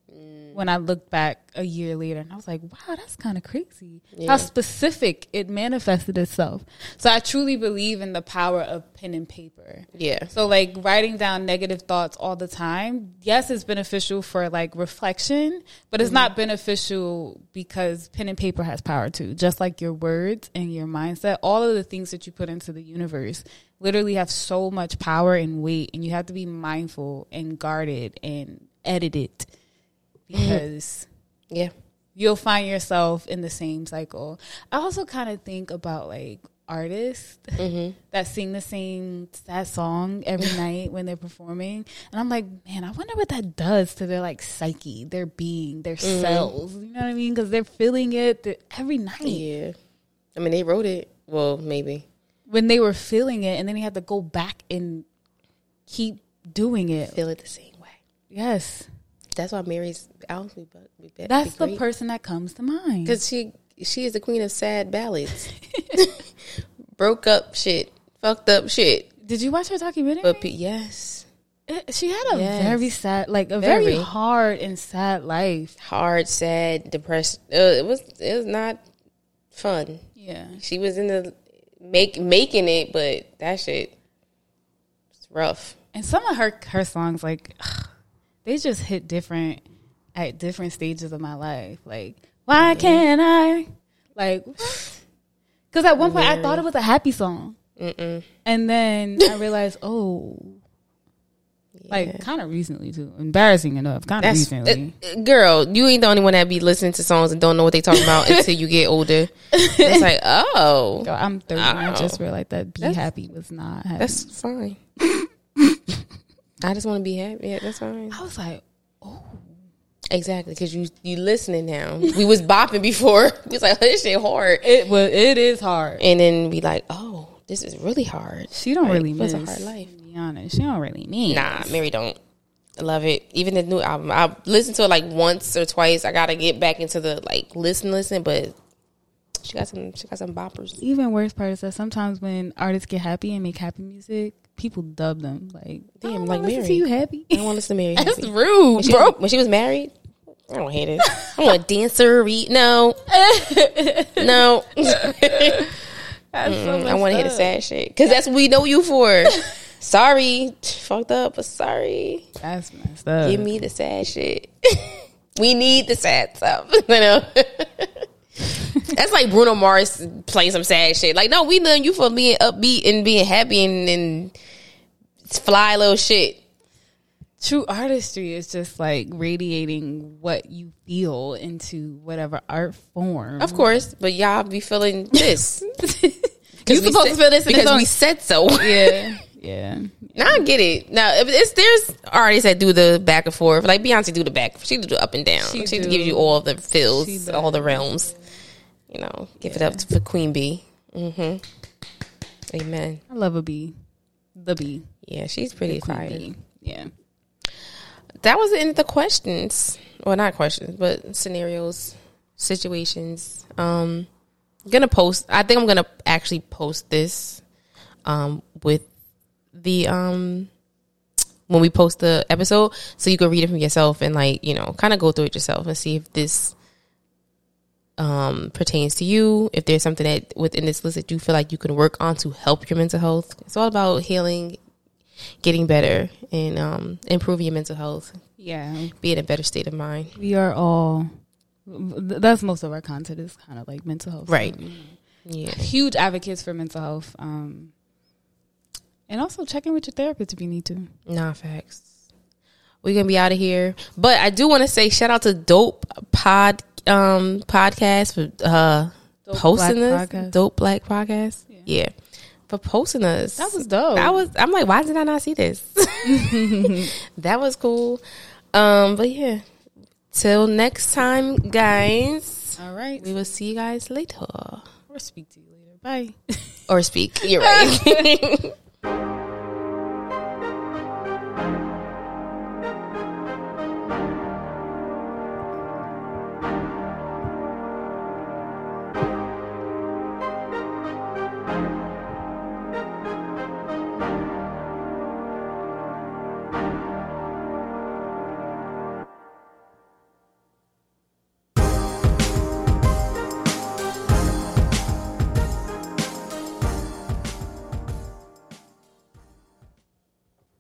when I looked back a year later and I was like wow that's kind of crazy Yeah. how specific it manifested itself so I truly believe in the power of pen and paper Yeah. so like writing down negative thoughts all the time, yes, it's beneficial for like reflection, but it's not mm-hmm. beneficial because pen and paper has power too. Just like your words and your mindset, all of the things that you put into the universe literally have so much power and weight and you have to be mindful and guarded and edited Mm. because Yeah. you'll find yourself in the same cycle. I also kind of think about like artists mm-hmm. that sing the same sad song every night when they're performing, and I'm like, man, I wonder what that does to their like psyche, their being, their mm-hmm. cells. You know what I mean? Because they're feeling it th- every night Yeah. I mean, they wrote it. Well, maybe. when they were feeling it, and then they had to go back and keep doing it. Feel it the same way. Yes, That's why Mary's albums be, be, be that's the person that comes to mind. Because she she is the queen of sad ballads. Broke up shit, fucked up shit. Did you watch her documentary? But yes, It- she had a Yes. very sad, like a very. Very. hard and sad life. hard, sad, depressed. Uh, it was it was not fun. Yeah, She was in the make making it, but that shit it's rough. and some of her her songs, like they just hit different at different stages of my life. Like, why can't I? Like, because at one point I thought it was a happy song, Mm-mm. and then I realized, oh, like kind of recently too. Embarrassing enough, kind of recently. uh, girl. You ain't the only one that be listening to songs and don't know what they talking about until you get older. It's like, oh, Girl, I'm 30. and I Oh. just realized that be That's- happy was not happy. that's fine. I just want to be happy. Yeah, that's fine. I was like, oh. Exactly, because you you listening now. We was bopping before. We was like, oh, this shit hard, it was. It is hard. and then we like, oh, this is really hard. She don't Right. really miss. was a hard life. To be honest, she don't really need. Nah, Mary don't. I love it. Even the new album, I listened to it like once or twice. I gotta get back into the like listen, listen. But she got some, she got some boppers. Even worse part is that sometimes when artists get happy and make happy music, people dub them like, Damn, "Damn, like like listen to you happy." I don't want to listen to Mary. That's Happy. rude, When she, bro. when she was married, I don't hate it. I want a dancer. No, no. That's so Mm, I want to hear the sad shit because that's what we know you for. sorry, fucked up, but sorry. That's messed up. Give me the sad shit. we need the sad stuff. You know. That's like Bruno Mars playing some sad shit. Like, no, we know you for being upbeat and being happy and, and fly little shit. True artistry is just like radiating what you feel into whatever art form. Of course, but y'all be feeling this. you supposed said- to feel this because we said so. yeah, yeah. Now I get it. Now if it's there's artists that do the back and forth, like Beyonce do the back. She do the up and down. She She, do. gives you all the feels, all the realms. You know, give it up to, for Queen Bey. hmm Amen. I love a bee, the bee, Yeah, she's pretty fire. Yeah. That was the end of the questions. Well, not questions, but scenarios, situations. Um, gonna post. I think I'm gonna actually post this, um, with the um when we post the episode, so you can read it from yourself and like you know kind of go through it yourself and see if this um pertains to you. If there's something that within this list that you feel like you can work on to help your mental health. It's all about healing, getting better, and um improving your mental health Yeah. be in a better state of mind. We are all. That's most of our content is kind of like mental health. Right. Yeah. huge advocates for mental health. Um, and also check in with your therapist if you need to. Nah, facts. We're gonna be out of here. But I do want to say shout out to Dope Pod um podcast for uh Dope posting us. Podcast. Dope Black Podcast. Yeah. For posting us. That was dope. That was I'm like, why did I not see this? that was cool. Um, but yeah. Till next time, guys. All right. We will see you guys later. Or speak to you later. Bye. Or speak. You're right.